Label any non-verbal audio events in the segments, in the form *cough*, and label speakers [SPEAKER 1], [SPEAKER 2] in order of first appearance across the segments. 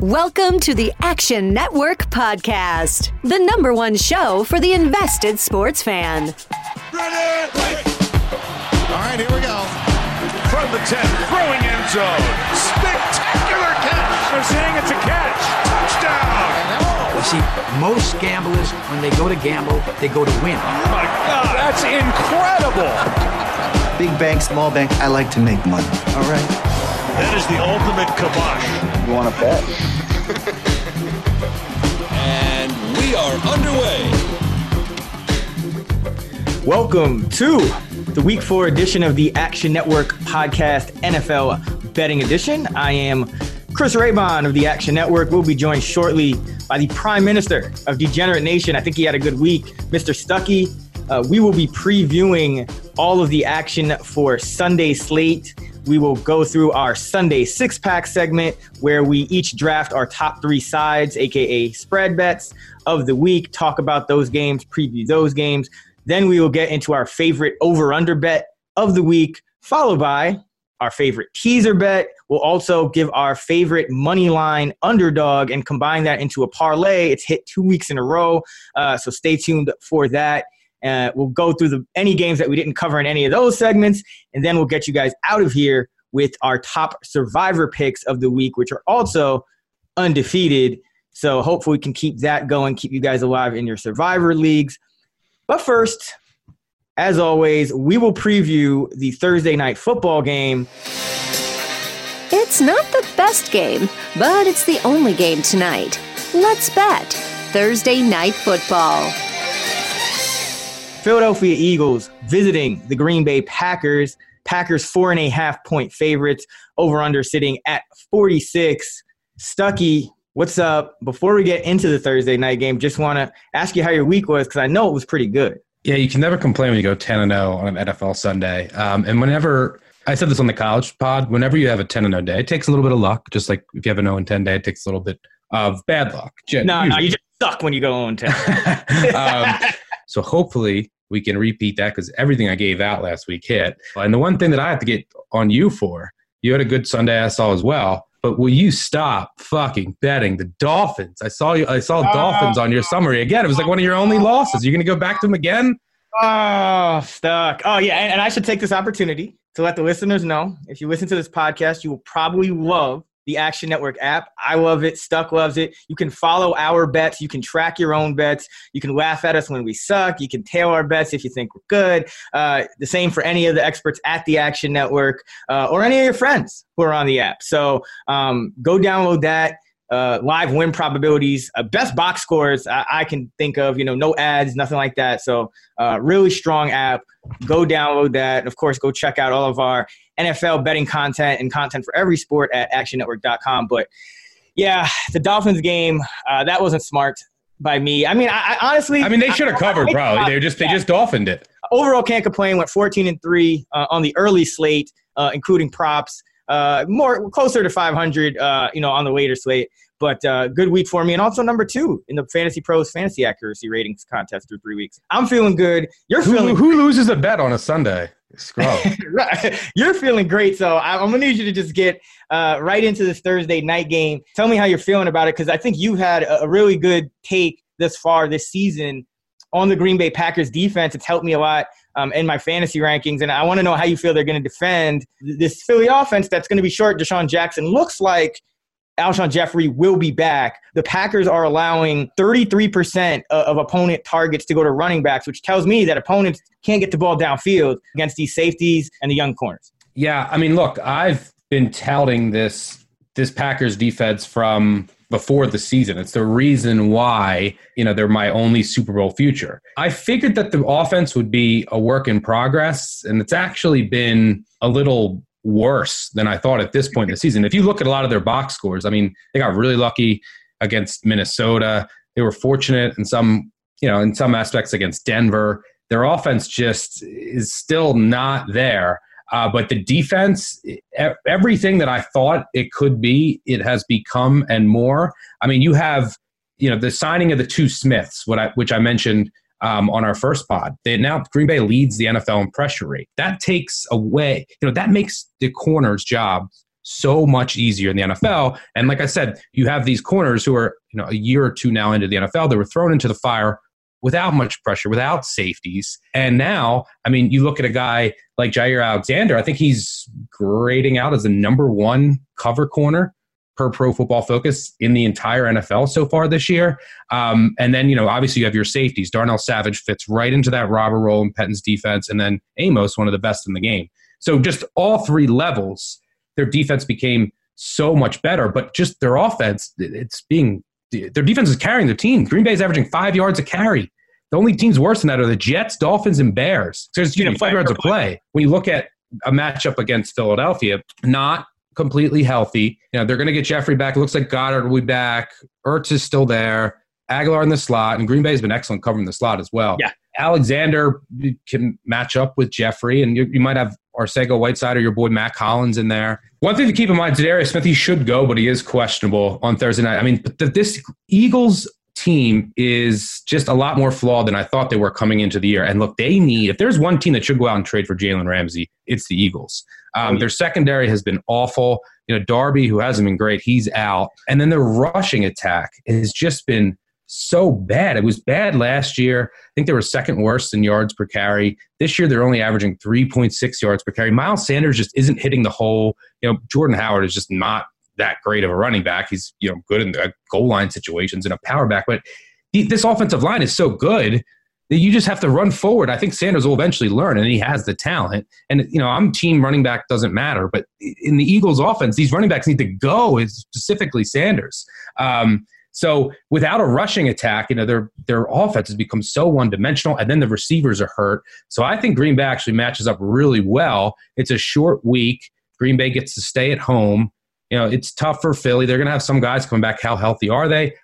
[SPEAKER 1] Welcome to the Action Network Podcast, the number one show for the invested sports fan.
[SPEAKER 2] Ready? All right, here we go.
[SPEAKER 3] From the 10, throwing end zone. Spectacular catch. They're saying it's a catch. Touchdown.
[SPEAKER 4] You see, most gamblers, when they go to gamble, they go to win.
[SPEAKER 3] Oh my God, that's incredible.
[SPEAKER 5] Big bank, small bank, I like to make money. All right.
[SPEAKER 3] That is the ultimate kibosh.
[SPEAKER 5] You want to bet? *laughs*
[SPEAKER 6] And we are underway.
[SPEAKER 7] Welcome to the week four edition of the Action Network podcast, NFL Betting Edition. I am Chris Raybon of the Action Network. We'll be joined shortly by the Prime Minister of Degenerate Nation. I think he had a good week, Mr. Stuckey. Uh, we will be previewing all of the action for Sunday slate. We will go through our Sunday six pack segment where we each draft our top three sides, aka spread bets of the week, talk about those games, preview those games. Then we will get into our favorite over under bet of the week, followed by our favorite teaser bet. We'll also give our favorite money line underdog and combine that into a parlay. It's hit two weeks in a row, uh, so stay tuned for that. Uh, we'll go through the any games that we didn't cover in any of those segments, and then we'll get you guys out of here with our top survivor picks of the week, which are also undefeated. So hopefully we can keep that going, keep you guys alive in your survivor leagues. But first, as always, we will preview the Thursday night football game.
[SPEAKER 1] It's not the best game, but it's the only game tonight. Let's bet Thursday Night Football.
[SPEAKER 7] Philadelphia Eagles visiting the Green Bay Packers. Packers four and a half point favorites, over under sitting at 46. Stuckey, what's up? Before we get into the Thursday night game, just want to ask you how your week was because I know it was pretty good.
[SPEAKER 8] Yeah, you can never complain when you go 10 and 0 on an NFL Sunday. Um, and whenever I said this on the college pod, whenever you have a 10 and 0 day, it takes a little bit of luck. Just like if you have a 0 and 10 day, it takes a little bit of bad luck.
[SPEAKER 7] No, no, you just suck when you go 0 and 10. *laughs*
[SPEAKER 8] um, so hopefully we can repeat that because everything I gave out last week hit. And the one thing that I have to get on you for, you had a good Sunday I saw as well. But will you stop fucking betting the Dolphins? I saw you. I saw ah. Dolphins on your summary again. It was like one of your only losses. You're gonna go back to them again?
[SPEAKER 7] Oh, stuck. Oh yeah, and, and I should take this opportunity to let the listeners know. If you listen to this podcast, you will probably love the Action Network app. I love it. Stuck loves it. You can follow our bets. You can track your own bets. You can laugh at us when we suck. You can tail our bets if you think we're good. Uh, the same for any of the experts at the Action Network uh, or any of your friends who are on the app. So um, go download that. Uh, live win probabilities, uh, best box scores I, I, can think of. You know, no ads, nothing like that. So, uh, really strong app. Go download that. Of course, go check out all of our NFL betting content and content for every sport at actionnetwork.com. But yeah, the Dolphins game, uh, that wasn't smart by me. I mean, I, I honestly,
[SPEAKER 8] I mean, they should have covered. I, probably they just they just dolphined it.
[SPEAKER 7] Overall, can't complain. Went 14 and three uh, on the early slate, uh, including props uh, more closer to 500, uh, you know, on the later slate. But uh, good week for me, and also number two in the Fantasy Pros Fantasy Accuracy Ratings contest through three weeks. I'm feeling good. You're
[SPEAKER 8] who,
[SPEAKER 7] feeling.
[SPEAKER 8] Who loses a bet on a Sunday? Scrub. *laughs*
[SPEAKER 7] you're feeling great, so I'm gonna need you to just get uh, right into this Thursday night game. Tell me how you're feeling about it, because I think you've had a really good take this far this season on the Green Bay Packers defense. It's helped me a lot um, in my fantasy rankings. And I want to know how you feel they're going to defend this Philly offense that's going to be short. DeSean Jackson looks like Alshon Jeffery will be back. The Packers are allowing 33% of opponent targets to go to running backs, which tells me that opponents can't get the ball downfield against these safeties and the young corners.
[SPEAKER 8] Yeah, I mean, look, I've been touting this this Packers defense from before the season. It's the reason why, you know, they're my only Super Bowl future. I figured that the offense would be a work in progress, and it's actually been a little worse than I thought at this point in the season. If you look at a lot of their box scores, I mean, they got really lucky against Minnesota. They were fortunate in some, you know, in some aspects against Denver. Their offense just is still not there. Uh, but the defense, everything that I thought it could be, it has become and more. I mean, you have, you know, the signing of the two Smiths, what I, which I mentioned um, on our first pod. They now Green Bay leads the NFL in pressure rate. That takes away, you know, that makes the corner's job so much easier in the NFL. And like I said, you have these corners who are, you know, a year or two now into the NFL, they were thrown into the fire without much pressure, without safeties. And now, I mean, you look at a guy like Jaire Alexander, I think he's grading out as the number one cover corner per pro football focus in the entire NFL so far this year. Um, and then, you know, obviously you have your safeties. Darnell Savage fits right into that robber role in Pettine's defense. And then Amos, one of the best in the game. So just all three levels, their defense became so much better, but just their offense, it's being their defense is carrying their team. Green Bay is averaging five yards a carry. The only teams worse than that are the Jets, Dolphins, and Bears. So there's you know, five yards of play. When you look at a matchup against Philadelphia, not completely healthy. You know, they're going to get Jeffery back. It looks like Goedert will be back. Ertz is still there. Agholor in the slot, and Green Bay has been excellent covering the slot as well.
[SPEAKER 7] Yeah.
[SPEAKER 8] Alexander can match up with Jeffery, and you, you might have Arcega Whiteside or your boy Mack Hollins in there. One thing to keep in mind, Za'Darius Smith, he should go, but he is questionable on Thursday night. I mean, this Eagles team is just a lot more flawed than I thought they were coming into the year. And look, they need, if there's one team that should go out and trade for Jalen Ramsey, it's the Eagles. Um, their secondary has been awful. You know, Darby, who hasn't been great, he's out. And then their rushing attack has just been so bad. It was bad last year. I think they were second worst in yards per carry. This year, they're only averaging 3.6 yards per carry. Miles Sanders just isn't hitting the hole. You know, Jordan Howard is just not that great of a running back. He's you know good in the goal line situations and a power back, but this offensive line is so good that you just have to run forward. I think Sanders will eventually learn, and he has the talent. And you know, I'm team running back doesn't matter, but in the Eagles' offense, these running backs need to go. Specifically, Sanders. Um, so without a rushing attack, you know, their their offense has become so one dimensional, and then the receivers are hurt. So I think Green Bay actually matches up really well. It's a short week. Green Bay gets to stay at home you know, it's tough for Philly. They're going to have some guys coming back. How healthy are they?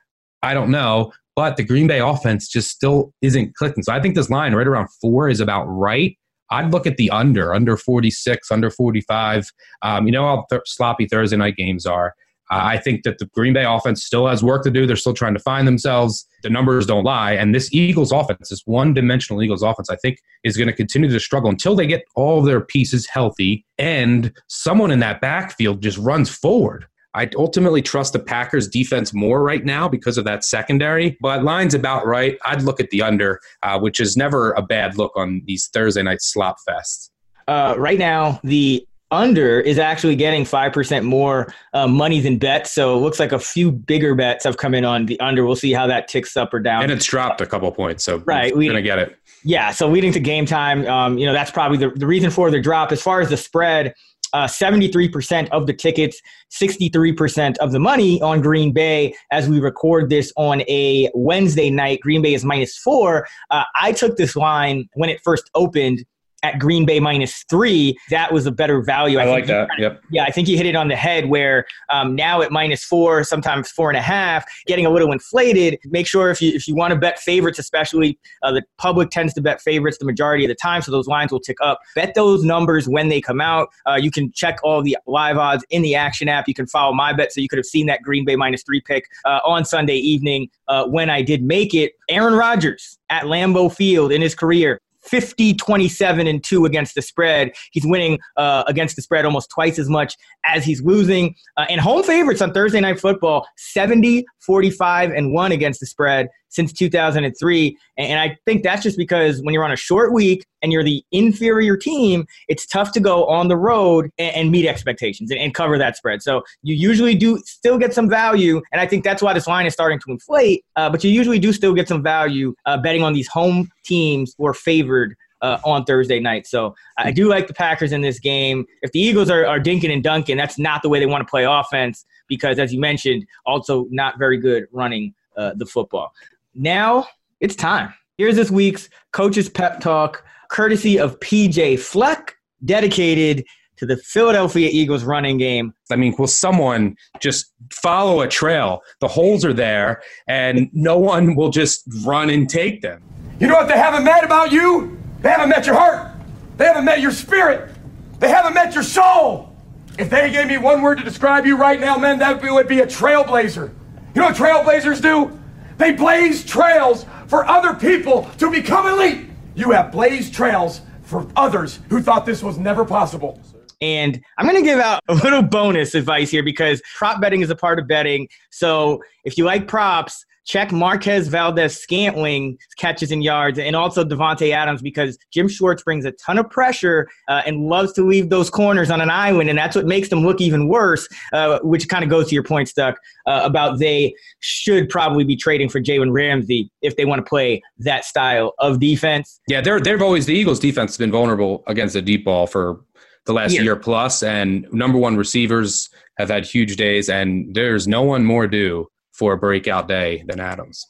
[SPEAKER 8] I don't know. But the Green Bay offense just still isn't clicking. So I think this line right around four is about right. I'd look at the under, under 46, under 45. Um, you know how th- sloppy Thursday night games are. I think that the Green Bay offense still has work to do. They're still trying to find themselves. The numbers don't lie. And this Eagles offense, this one dimensional Eagles offense, I think is going to continue to struggle until they get all their pieces healthy and someone in that backfield just runs forward. I ultimately trust the Packers defense more right now because of that secondary, but line's about right. I'd look at the under, uh, which is never a bad look on these Thursday night slop fests.
[SPEAKER 7] Uh, right now, the under is actually getting 5% more uh, money than bets. So it looks like a few bigger bets have come in on the under. We'll see how that ticks up or down.
[SPEAKER 8] And it's dropped a couple points. So
[SPEAKER 7] right,
[SPEAKER 8] we're going to get it.
[SPEAKER 7] Yeah. So leading to game time, um, you know, that's probably the, the reason for the drop. As far as the spread, uh, 73% of the tickets, 63% of the money on Green Bay as we record this on a Wednesday night. Green Bay is minus four. Uh, I took this line when it first opened at Green Bay minus three, that was a better value.
[SPEAKER 8] I, I like that. yep.
[SPEAKER 7] Yeah, I think you hit it on the head where um, now at minus four, sometimes four and a half, getting a little inflated. Make sure if you if you want to bet favorites, especially uh, the public tends to bet favorites the majority of the time, so those lines will tick up. Bet those numbers when they come out. Uh, you can check all the live odds in the Action app. You can follow my bet, so you could have seen that Green Bay minus three pick uh, on Sunday evening uh, when I did make it. Aaron Rodgers at Lambeau Field in his career 50, 27, and 2 against the spread. He's winning uh, against the spread almost twice as much as he's losing. Uh, and home favorites on Thursday Night Football 70, 45, and 1 against the spread since 2003. And I think that's just because when you're on a short week and you're the inferior team, it's tough to go on the road and, meet expectations and, and, cover that spread. So you usually do still get some value. And I think that's why this line is starting to inflate. Uh, but you usually do still get some value uh, betting on these home teams who are favored uh, on Thursday night. So I do like the Packers in this game. If the Eagles are, are dinking and dunking, that's not the way they want to play offense because, as you mentioned, also not very good running uh, the football. Now it's time. Here's this week's Coach's Pep Talk, courtesy of PJ Fleck, dedicated to the Philadelphia Eagles running game.
[SPEAKER 8] I mean, will someone just follow a trail? The holes are there, and no one will just run and take them.
[SPEAKER 9] You know what they haven't met about you? They haven't met your heart. They haven't met your spirit. They haven't met your soul. If they gave me one word to describe you right now, man, that would be a trailblazer. You know what trailblazers do? They blaze trails for other people to become elite. You have blazed trails for others who thought this was never possible.
[SPEAKER 7] And I'm going to give out a little bonus advice here because prop betting is a part of betting. So if you like props, check Marquez Valdes Scantling catches and yards, and also Davante Adams because Jim Schwartz brings a ton of pressure uh, and loves to leave those corners on an island, and that's what makes them look even worse. Uh, which kind of goes to your point, Stuck, uh, about they should probably be trading for Jalen Ramsey if they want to play that style of defense.
[SPEAKER 8] Yeah, they're they've always the Eagles' defense has been vulnerable against the deep ball for the last yeah. year plus, and number one receivers have had huge days, and there's no one more due for a breakout day than Adams.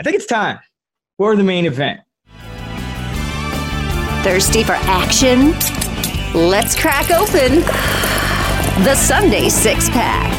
[SPEAKER 7] I think it's time for the main event.
[SPEAKER 1] Thirsty for action? Let's crack open the Sunday six pack.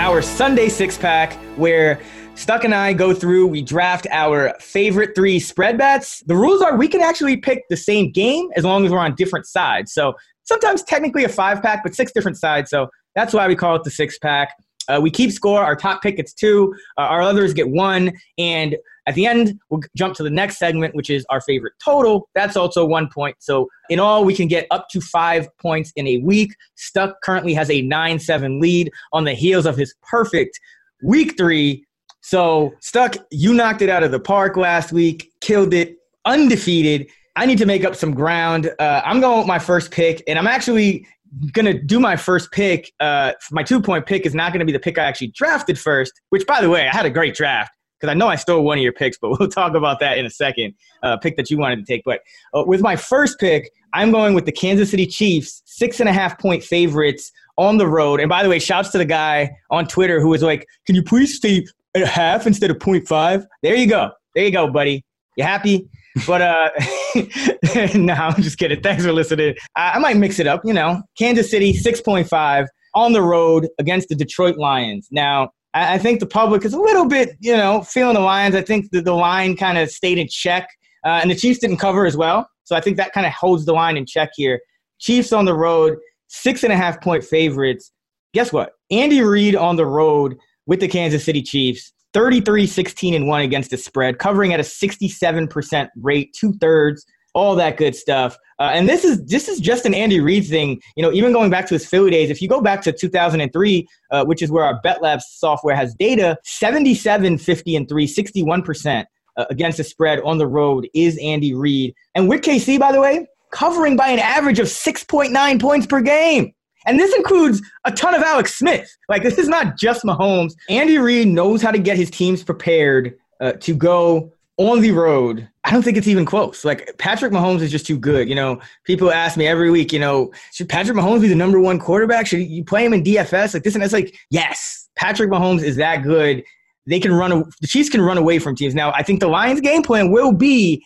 [SPEAKER 7] Our Sunday six pack, where Stuck and I go through, we draft our favorite three spread bets. The rules are we can actually pick the same game as long as we're on different sides. So sometimes technically a five pack, but six different sides. So that's why we call it the six pack. Uh, we keep score. Our top pick gets two. Uh, our others get one. And at the end, we'll jump to the next segment, which is our favorite total. That's also one point. So in all, we can get up to five points in a week. Stuck currently has a 9 7 lead on the heels of his perfect week three. So, Stuck, you knocked it out of the park last week, killed it, undefeated. I need to make up some ground. Uh, I'm going with my first pick, and I'm actually gonna do my first pick. Uh, my two point pick is not gonna be the pick I actually drafted first. Which, by the way, I had a great draft because I know I stole one of your picks, but *laughs* we'll talk about that in a second. Uh, pick that you wanted to take, but uh, with my first pick, I'm going with the Kansas City Chiefs, six and a half point favorites on the road. And by the way, shouts to the guy on Twitter who was like, "Can you please stay at half instead of 0.5?" There you go. There you go, buddy. You happy? But uh, *laughs* no, I'm just kidding. Thanks for listening. I, I might mix it up. You know, Kansas City 6.5 on the road against the Detroit Lions. Now, I, I think the public is a little bit, you know, feeling the Lions. I think the, the line kind of stayed in check, uh, and the Chiefs didn't cover as well. So I think that kind of holds the line in check here. Chiefs on the road, six and a half point favorites. Guess what? Andy Reid on the road with the Kansas City Chiefs. 33 16 and 1 against the spread, covering at a 67% rate, two thirds, all that good stuff. Uh, and this is this is just an Andy Reid thing. You know, even going back to his Philly days, if you go back to 2003, uh, which is where our BetLabs software has data, 77 50 and 3, 61% uh, against the spread on the road is Andy Reid. And with KC, by the way, covering by an average of 6.9 points per game. And this includes a ton of Alex Smith. Like, this is not just Mahomes. Andy Reid knows how to get his teams prepared uh, to go on the road. I don't think it's even close. Like, Patrick Mahomes is just too good. You know, people ask me every week, you know, should Patrick Mahomes be the number one quarterback? Should you play him in DFS? Like, this and that's like, yes, Patrick Mahomes is that good. They can run, the Chiefs can run away from teams. Now, I think the Lions' game plan will be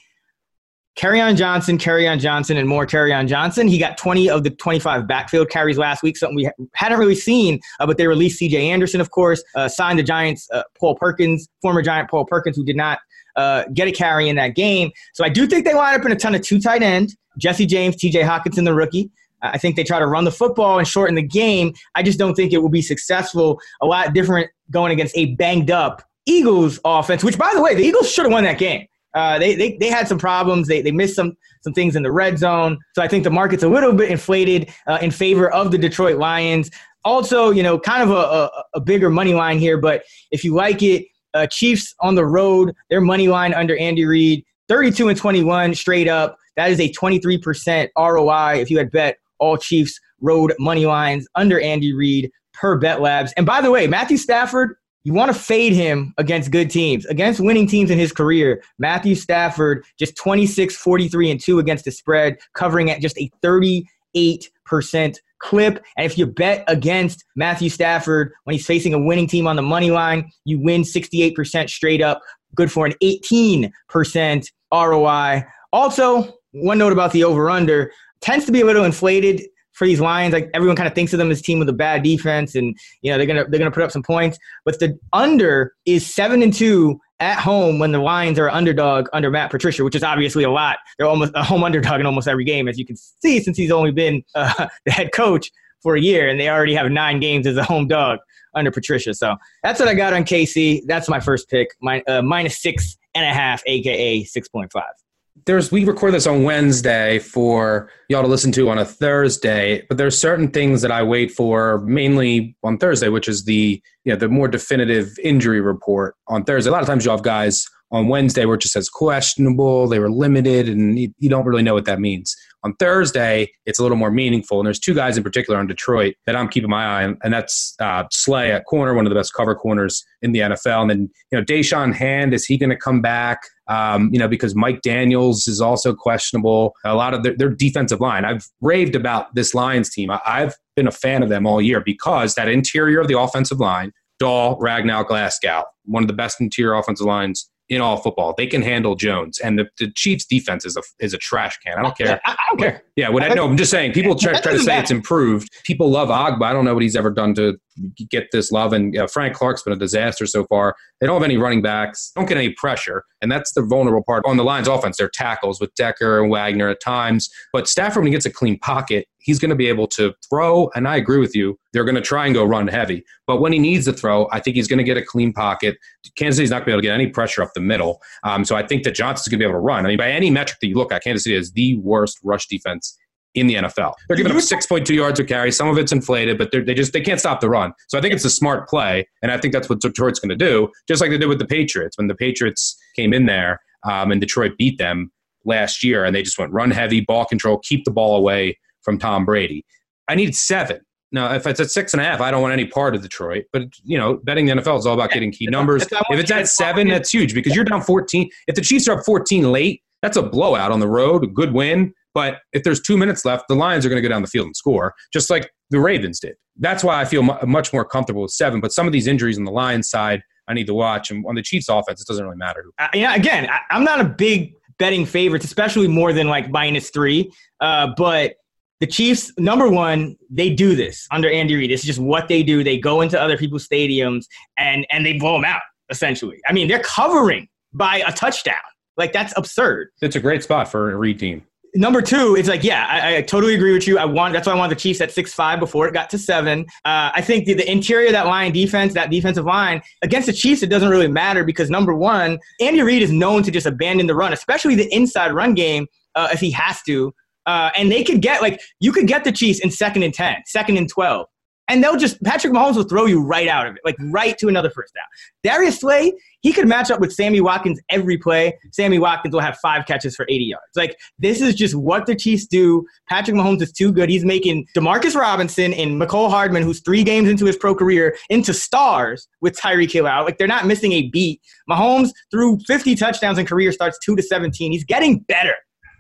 [SPEAKER 7] on Johnson, Kerryon Johnson, and more Kerryon Johnson. He got 20 of the 25 backfield carries last week, something we hadn't really seen, uh, but they released CJ Anderson, of course, uh, signed the Giants, uh, Paul Perkins, former Giant Paul Perkins, who did not uh, get a carry in that game. So I do think they line up in a ton of two tight end, Jesse James, TJ Hockenson, the rookie. I think they try to run the football and shorten the game. I just don't think it will be successful. A lot different going against a banged up Eagles offense, which, by the way, the Eagles should have won that game. Uh, they, they, they had some problems. They, they missed some, some things in the red zone. So I think the market's a little bit inflated uh, in favor of the Detroit Lions. Also, you know, kind of a, a, a bigger money line here, but if you like it, uh, Chiefs on the road, their money line under Andy Reid, 32 and 21 straight up. That is a 23% ROI if you had bet all Chiefs road money lines under Andy Reid per Bet Labs. And by the way, Matthew Stafford you want to fade him against good teams, against winning teams in his career. Matthew Stafford, just 26, 43, and 2 against the spread, covering at just a 38% clip. And if you bet against Matthew Stafford when he's facing a winning team on the money line, you win 68% straight up, good for an 18% ROI. Also, one note about the over under tends to be a little inflated for these Lions. Like everyone kind of thinks of them as team with a bad defense, and you know they're gonna they're gonna put up some points. But the under is seven and two at home when the Lions are underdog under Matt Patricia, which is obviously a lot. They're almost a home underdog in almost every game, as you can see, since he's only been uh, *laughs* the head coach for a year, and they already have nine games as a home dog under Patricia. So that's what I got on KC. That's my first pick, my, uh, minus six and a half, aka six point five.
[SPEAKER 8] There's we record this on Wednesday for y'all to listen to on a Thursday, but there's certain things that I wait for mainly on Thursday, which is the you know the more definitive injury report on Thursday. A lot of times you have guys on Wednesday where it just says questionable, they were limited, and you, you don't really know what that means. On Thursday, it's a little more meaningful, and there's two guys in particular on Detroit that I'm keeping my eye on, and that's uh, Slay at corner, one of the best cover corners in the NFL, and then you know Da'Shawn Hand, is he going to come back? Um, you know, because Mike Daniels is also questionable. A lot of their, their defensive line. I've raved about this Lions team. I, I've been a fan of them all year because that interior of the offensive line, Dahl, Ragnow, Glasgow, one of the best interior offensive lines in all football. They can handle Jones, and the, the Chiefs' defense is a is a trash can. I don't care.
[SPEAKER 7] I, I don't care.
[SPEAKER 8] Yeah, what I, no, I'm just saying. People try, try to say it's improved. People love Ogbah. I don't know what he's ever done to get this love. And uh, Frank Clark's been a disaster so far. They don't have any running backs. Don't get any pressure, and that's the vulnerable part on the Lions' offense. Their tackles with Decker and Wagner at times, but Stafford when he gets a clean pocket, he's going to be able to throw. And I agree with you. They're going to try and go run heavy, but when he needs to throw, I think he's going to get a clean pocket. Kansas City's not going to be able to get any pressure up the middle. Um, so I think that Johnson's going to be able to run. I mean, by any metric that you look at, Kansas City is the worst rush defense in the NFL. They're giving up 6.2 yards per carry. Some of it's inflated, but they just they can't stop the run. So I think it's a smart play, and I think that's what Detroit's going to do, just like they did with the Patriots when the Patriots came in there um, and Detroit beat them last year, and they just went run heavy, ball control, keep the ball away from Tom Brady. I need seven. Now, if it's at six and a half, I don't want any part of Detroit. But you know, betting the NFL is all about getting key numbers. If it's at seven, that's huge because you're down 14. If the Chiefs are up 14 late, that's a blowout on the road, a good win. But if there's two minutes left, the Lions are going to go down the field and score, just like the Ravens did. That's why I feel much more comfortable with seven. But some of these injuries on the Lions side, I need to watch. And on the Chiefs offense, it doesn't really matter.
[SPEAKER 7] Uh, yeah, again, I, I'm not a big betting favorites, especially more than like minus three. Uh, but the Chiefs, number one, they do this under Andy Reid. It's just what they do. They go into other people's stadiums and and they blow them out. Essentially, I mean, they're covering by a touchdown. Like that's absurd.
[SPEAKER 8] It's a great spot for a Reid team.
[SPEAKER 7] Number two, it's like, yeah, I, I, totally agree with you. I want that's why I wanted the Chiefs at six five before it got to seven. Uh, I think the, the interior that line defense, that defensive line against the Chiefs, it doesn't really matter because number one, Andy Reid is known to just abandon the run, especially the inside run game uh, if he has to. Uh, and they could get like you could get the Chiefs in second and 10, second and 12. And they'll just Patrick Mahomes will throw you right out of it, like right to another first down. Darius Slay, he could match up with Sammy Watkins every play. Sammy Watkins will have five catches for 80 yards. Like this is just what the Chiefs do. Patrick Mahomes is too good. He's making Demarcus Robinson and Mecole Hardman, who's three games into his pro career, into stars with Tyreek Hill out. Like they're not missing a beat. Mahomes threw 50 touchdowns in career starts two to 17. He's getting better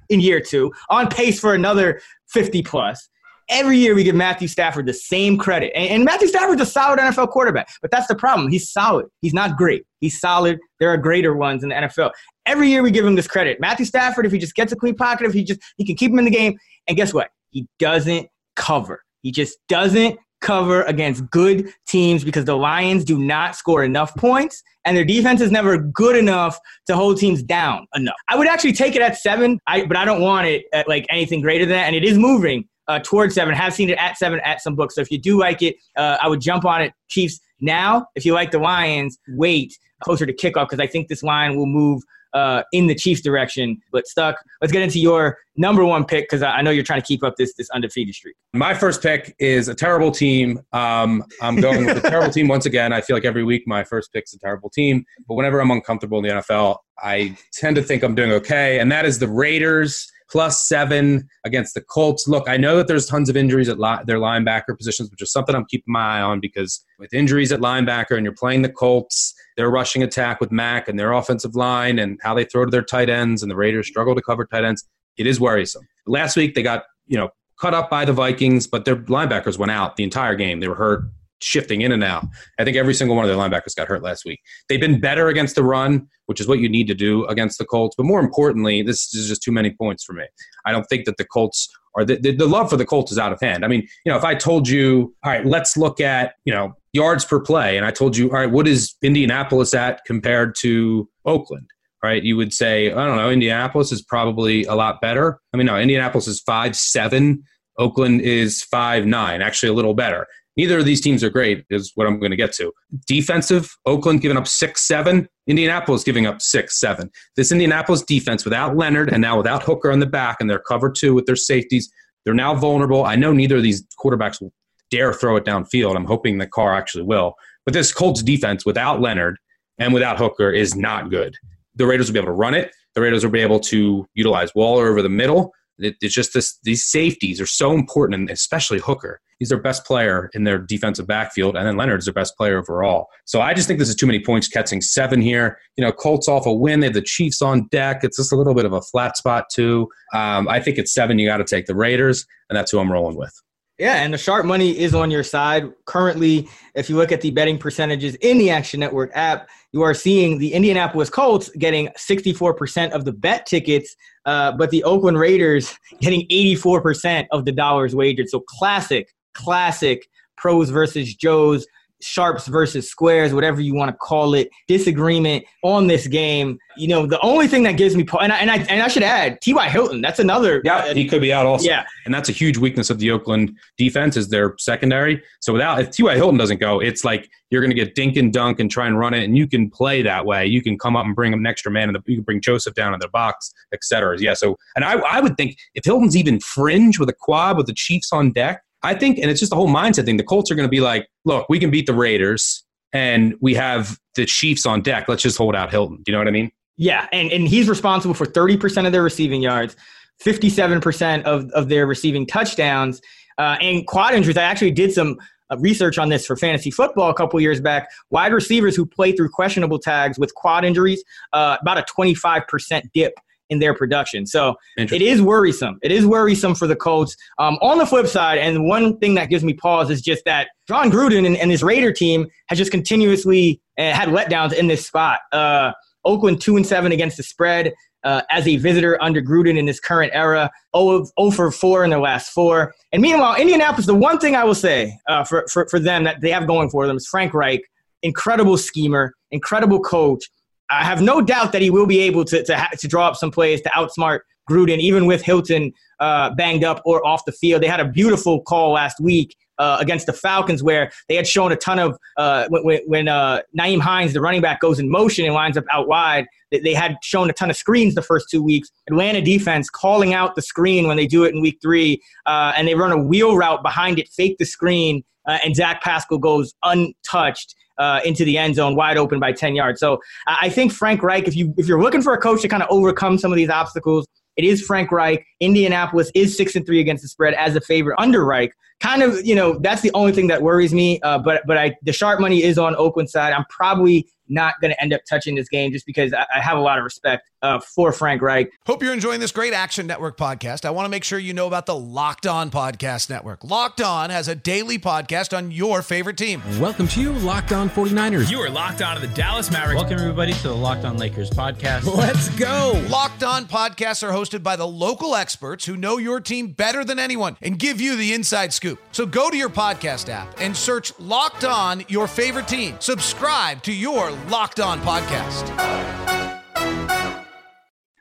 [SPEAKER 7] in year two, on pace for another 50 plus. Every year we give Matthew Stafford the same credit. And, and, Matthew Stafford's a solid NFL quarterback, but that's the problem. He's solid. He's not great. He's solid. There are greater ones in the NFL. Every year we give him this credit. Matthew Stafford, if he just gets a clean pocket, if he just he can keep him in the game. And guess what? He doesn't cover. He just doesn't cover against good teams because the Lions do not score enough points and their defense is never good enough to hold teams down enough. I would actually take it at seven, I, but I don't want it at like anything greater than that. And it is moving uh, towards seven. Have seen it at seven at some books. So if you do like it, uh, I would jump on it. Chiefs now. If you like the Lions, wait closer to kickoff because I think this line will move uh, in the Chiefs' direction. But Stuck, let's get into your number one pick because I know you're trying to keep up this this undefeated streak.
[SPEAKER 8] My first pick is a terrible team. Um, I'm going with a *laughs* terrible team once again. I feel like every week my first pick's a terrible team, but whenever I'm uncomfortable in the NFL, I tend to think I'm doing okay, and that is the Raiders plus seven against the Colts. Look, I know that there's tons of injuries at li- their linebacker positions, which is something I'm keeping my eye on because with injuries at linebacker and you're playing the Colts, their rushing attack with Mack and their offensive line and how they throw to their tight ends and the Raiders struggle to cover tight ends, it is worrisome. Last week they got, you know, cut up by the Vikings, but their linebackers went out the entire game. They were hurt shifting in and out. I think every single one of their linebackers got hurt last week. They've been better against the run, which is what you need to do against the Colts. But more importantly, this is just too many points for me. I don't think that the Colts are the, the, the love for the Colts is out of hand. I mean, you know, if I told you, all right, let's look at, you know, yards per play, and I told you, all right, what is Indianapolis at compared to Oakland? Right, you would say, I don't know, Indianapolis is probably a lot better. I mean, no, Indianapolis is five seven. Oakland is five nine, actually a little better. Neither of these teams are great, is what I'm going to get to. Defensive, Oakland giving up 6 7, Indianapolis giving up 6 7. This Indianapolis defense without Leonard and now without Hooker on the back and their cover two with their safeties, they're now vulnerable. I know neither of these quarterbacks will dare throw it downfield. I'm hoping the Carr actually will. But this Colts defense without Leonard and without Hooker is not good. The Raiders will be able to run it. The Raiders will be able to utilize Waller over the middle. It, it's just this, these safeties are so important, and especially Hooker. He's their best player in their defensive backfield, and then Leonard's their best player overall. So I just think this is too many points. Catching seven here. You know, Colts off a win. They have the Chiefs on deck. It's just a little bit of a flat spot too. Um, I think it's seven. You got to take the Raiders, and that's who I'm rolling with.
[SPEAKER 7] Yeah, and the sharp money is on your side. Currently, if you look at the betting percentages in the Action Network app, you are seeing the Indianapolis Colts getting 64% of the bet tickets, uh, but the Oakland Raiders *laughs* getting 84% of the dollars wagered. So classic, classic pros versus Joes sharps versus squares, whatever you want to call it, disagreement on this game. You know, the only thing that gives me and I and I, and I should add T.Y. Hilton. That's another.
[SPEAKER 8] Yeah, uh, he could be out also.
[SPEAKER 7] Yeah,
[SPEAKER 8] and that's a huge weakness of the Oakland defense is their secondary. So without if T.Y. Hilton doesn't go, it's like you're going to get dink and dunk and try and run it, and you can play that way. You can come up and bring an extra man, and you can bring Joseph down in the box, etc. Yeah. So and I I would think if Hilton's even fringe with a quad with the Chiefs on deck I think, and it's just the whole mindset thing. The Colts are going to be like, look, we can beat the Raiders and we have the Chiefs on deck. Let's just hold out Hilton. Do you know what I mean?
[SPEAKER 7] Yeah. And, and he's responsible for 30% of their receiving yards, 57% of, of their receiving touchdowns, uh, and quad injuries. I actually did some uh, research on this for fantasy football a couple years back. Wide receivers who play through questionable tags with quad injuries, uh, about a 25% dip in their production. So it is worrisome. It is worrisome for the Colts. Um, on the flip side, and one thing that gives me pause is just that Jon Gruden and, and this Raider team has just continuously uh, had letdowns in this spot. Uh, Oakland two and seven against the spread. Uh, as a visitor under Gruden in this current era, 0, 0 for 4 in their last four. And meanwhile, Indianapolis, the one thing I will say uh, for, for, for them that they have going for them is Frank Reich, incredible schemer, incredible coach, I have no doubt that he will be able to to, ha- to draw up some plays to outsmart Gruden, even with Hilton uh, banged up or off the field. They had a beautiful call last week uh, against the Falcons where they had shown a ton of uh, when, when uh, Nyheim Hines, the running back, goes in motion and lines up out wide. They, they had shown a ton of screens the first two weeks. Atlanta defense calling out the screen when they do it in week three, uh, and they run a wheel route behind it, fake the screen, uh, and Zach Pascal goes untouched uh, into the end zone, wide open by 10 yards. So I think Frank Reich, if you if you're looking for a coach to kind of overcome some of these obstacles, it is Frank Reich. Indianapolis is six and three against the spread as a favorite under Reich. Kind of, you know, that's the only thing that worries me. Uh, but but I the sharp money is on Oakland side. I'm probably not going to end up touching this game just because I, I have a lot of respect uh, for Frank Reich.
[SPEAKER 2] Hope you're enjoying this great Action Network podcast. I want to make sure you know about the Locked On Podcast Network. Locked On has a daily podcast on your favorite team.
[SPEAKER 10] Welcome to you, Locked On 49ers.
[SPEAKER 11] You are locked on to the Dallas Mavericks.
[SPEAKER 12] Welcome, everybody, to the Locked On Lakers podcast.
[SPEAKER 10] Let's go.
[SPEAKER 2] Locked On podcasts are hosted by the local experts who know your team better than anyone and give you the inside scoop. So go to your podcast app and search Locked On, your favorite team. Subscribe to your Locked On podcast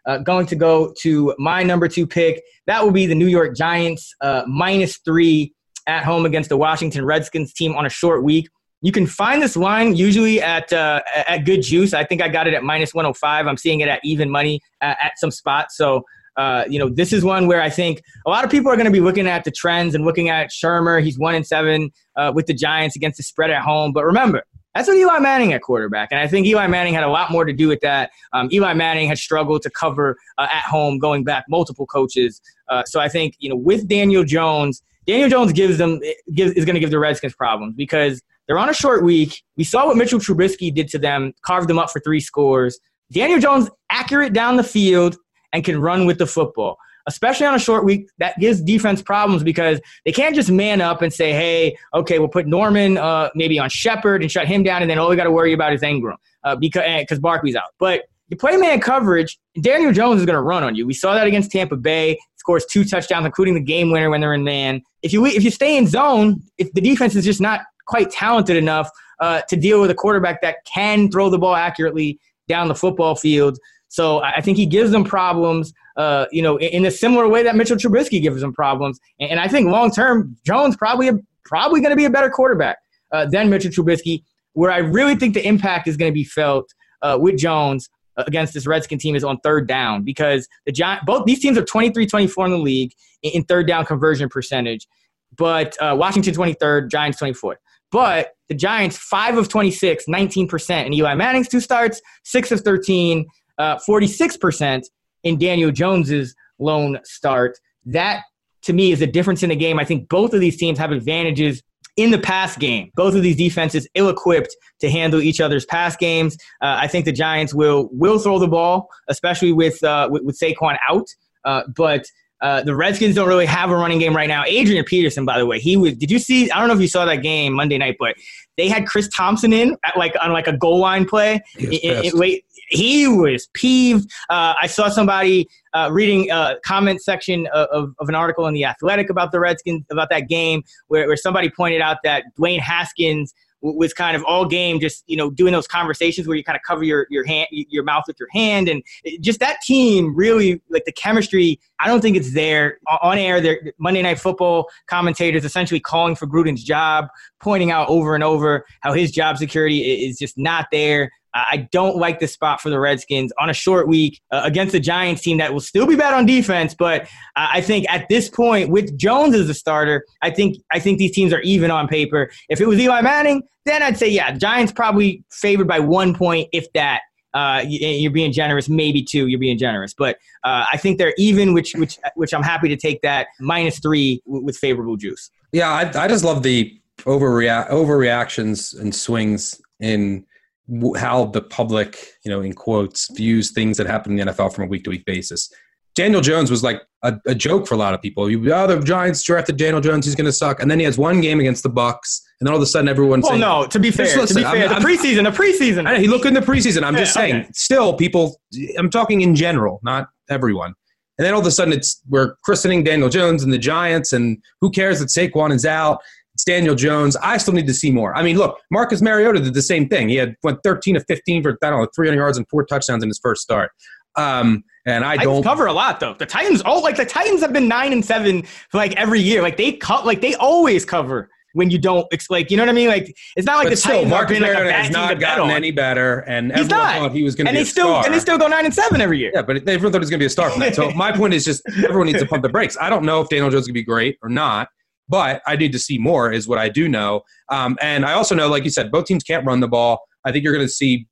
[SPEAKER 7] uh, going to go to my number two pick. That will be the New York Giants, uh, minus three at home against the Washington Redskins team on a short week. You can find this line usually at uh, at Good Juice. I think I got it at minus 105. I'm seeing it at even money at, at some spots. So, uh, you know, this is one where I think a lot of people are going to be looking at the trends and looking at Shurmur. He's one in seven uh, with the Giants against the spread at home. But remember, that's what Eli Manning at quarterback. And I think Eli Manning had a lot more to do with that. Um, Eli Manning had struggled to cover uh, at home going back multiple coaches. Uh, so I think, you know, with Daniel Jones, Daniel Jones gives them gives, is going to give the Redskins problems because they're on a short week. We saw what Mitchell Trubisky did to them, carved them up for three scores. Daniel Jones accurate down the field and can run with the football especially on a short week, that gives defense problems because they can't just man up and say, hey, okay, we'll put Norman uh, maybe on Shepard and shut him down, and then all we got to worry about is Engram uh, because because Barkley's out. But you play man coverage, Daniel Jones is going to run on you. We saw that against Tampa Bay. Scores two touchdowns, including the game winner when they're in man. If you if you stay in zone, if the defense is just not quite talented enough uh, to deal with a quarterback that can throw the ball accurately down the football field, so I think he gives them problems, uh, you know, in a similar way that Mitchell Trubisky gives them problems. And I think long term, Jones probably probably going to be a better quarterback uh, than Mitchell Trubisky. Where I really think the impact is going to be felt uh, with Jones against this Redskin team is on third down because the Giant, both these teams are 23-24 in the league in, in third down conversion percentage, but uh, Washington 23rd, Giants 24th. But the Giants, 5 of 26, 19% And Eli Manning's two starts, 6 of 13, uh, 46% in Daniel Jones's lone start. That, to me, is a difference in the game. I think both of these teams have advantages in the pass game. Both of these defenses ill-equipped to handle each other's pass games. Uh, I think the Giants will will throw the ball, especially with uh, with, with Saquon out. Uh, but uh, the Redskins don't really have a running game right now. Adrian Peterson, by the way, he was. Did you see? I don't know if you saw that game Monday night, but they had Chris Thompson in at like on like a goal line play. It, it, he was peeved. Uh, I saw somebody uh, reading a comment section of, of, an article in the Athletic about the Redskins about that game, where, where somebody pointed out that Dwayne Haskins was kind of all game just you know doing those conversations where you kind of cover your your hand your mouth with your hand. And just that team really like the chemistry i don't think it's there. On air there monday night football commentators essentially calling for gruden's job pointing out over and over how his job security is just not there I don't like the spot for the Redskins on a short week uh, against the Giants team that will still be bad on defense. But I think at this point, with Jones as the starter, I think I think these teams are even on paper. If it was Eli Manning, then I'd say yeah, Giants probably favored by one point, if that. Uh, you're being generous, maybe two. You're being generous, but uh, I think they're even, which which which I'm happy to take that minus three with favorable juice.
[SPEAKER 8] Yeah, I, I just love the overreact overreactions and swings in how the public, you know, in quotes, views things that happen in the NFL from a week to week basis. Daniel Jones was like a, a, joke for a lot of people. You, oh, the Giants drafted Daniel Jones; he's going to suck. And then he has one game against the Bucks, and then all of a sudden, everyone's
[SPEAKER 7] well,
[SPEAKER 8] saying,
[SPEAKER 7] no. To be fair, listen, to be fair, I'm, the preseason, the preseason.
[SPEAKER 8] I he looked in the preseason. I'm yeah, just saying. Okay. Still, people. I'm talking in general, not everyone. And then all of a sudden, it's we're christening Daniel Jones and the Giants, and who cares that Saquon is out? It's Daniel Jones. I still need to see more. I mean, look, Marcus Mariota did the same thing. He had went 13 to 15 for I don't know 300 yards and four touchdowns in his first start. Um, and I don't
[SPEAKER 7] cover a lot though. The Titans, oh, like the Titans have been nine and seven for like every year. Like they cut, like they always cover when you don't like you know what I mean? Like it's not like
[SPEAKER 8] but
[SPEAKER 7] the
[SPEAKER 8] still,
[SPEAKER 7] Titans
[SPEAKER 8] Marcus
[SPEAKER 7] like
[SPEAKER 8] Mariota has not gotten any better, and
[SPEAKER 7] He's
[SPEAKER 8] everyone
[SPEAKER 7] not.
[SPEAKER 8] thought he was going to
[SPEAKER 7] and
[SPEAKER 8] be
[SPEAKER 7] they
[SPEAKER 8] a
[SPEAKER 7] still
[SPEAKER 8] star.
[SPEAKER 7] and they still go nine and seven every year.
[SPEAKER 8] Yeah, but everyone thought he was going to be a star from that. So *laughs* my point is just everyone needs to pump the brakes. I don't know if Daniel Jones is going to be great or not. But I need to see more, is what I do know. Um, and I also know, like you said, both teams can't run the ball. I think you're going to see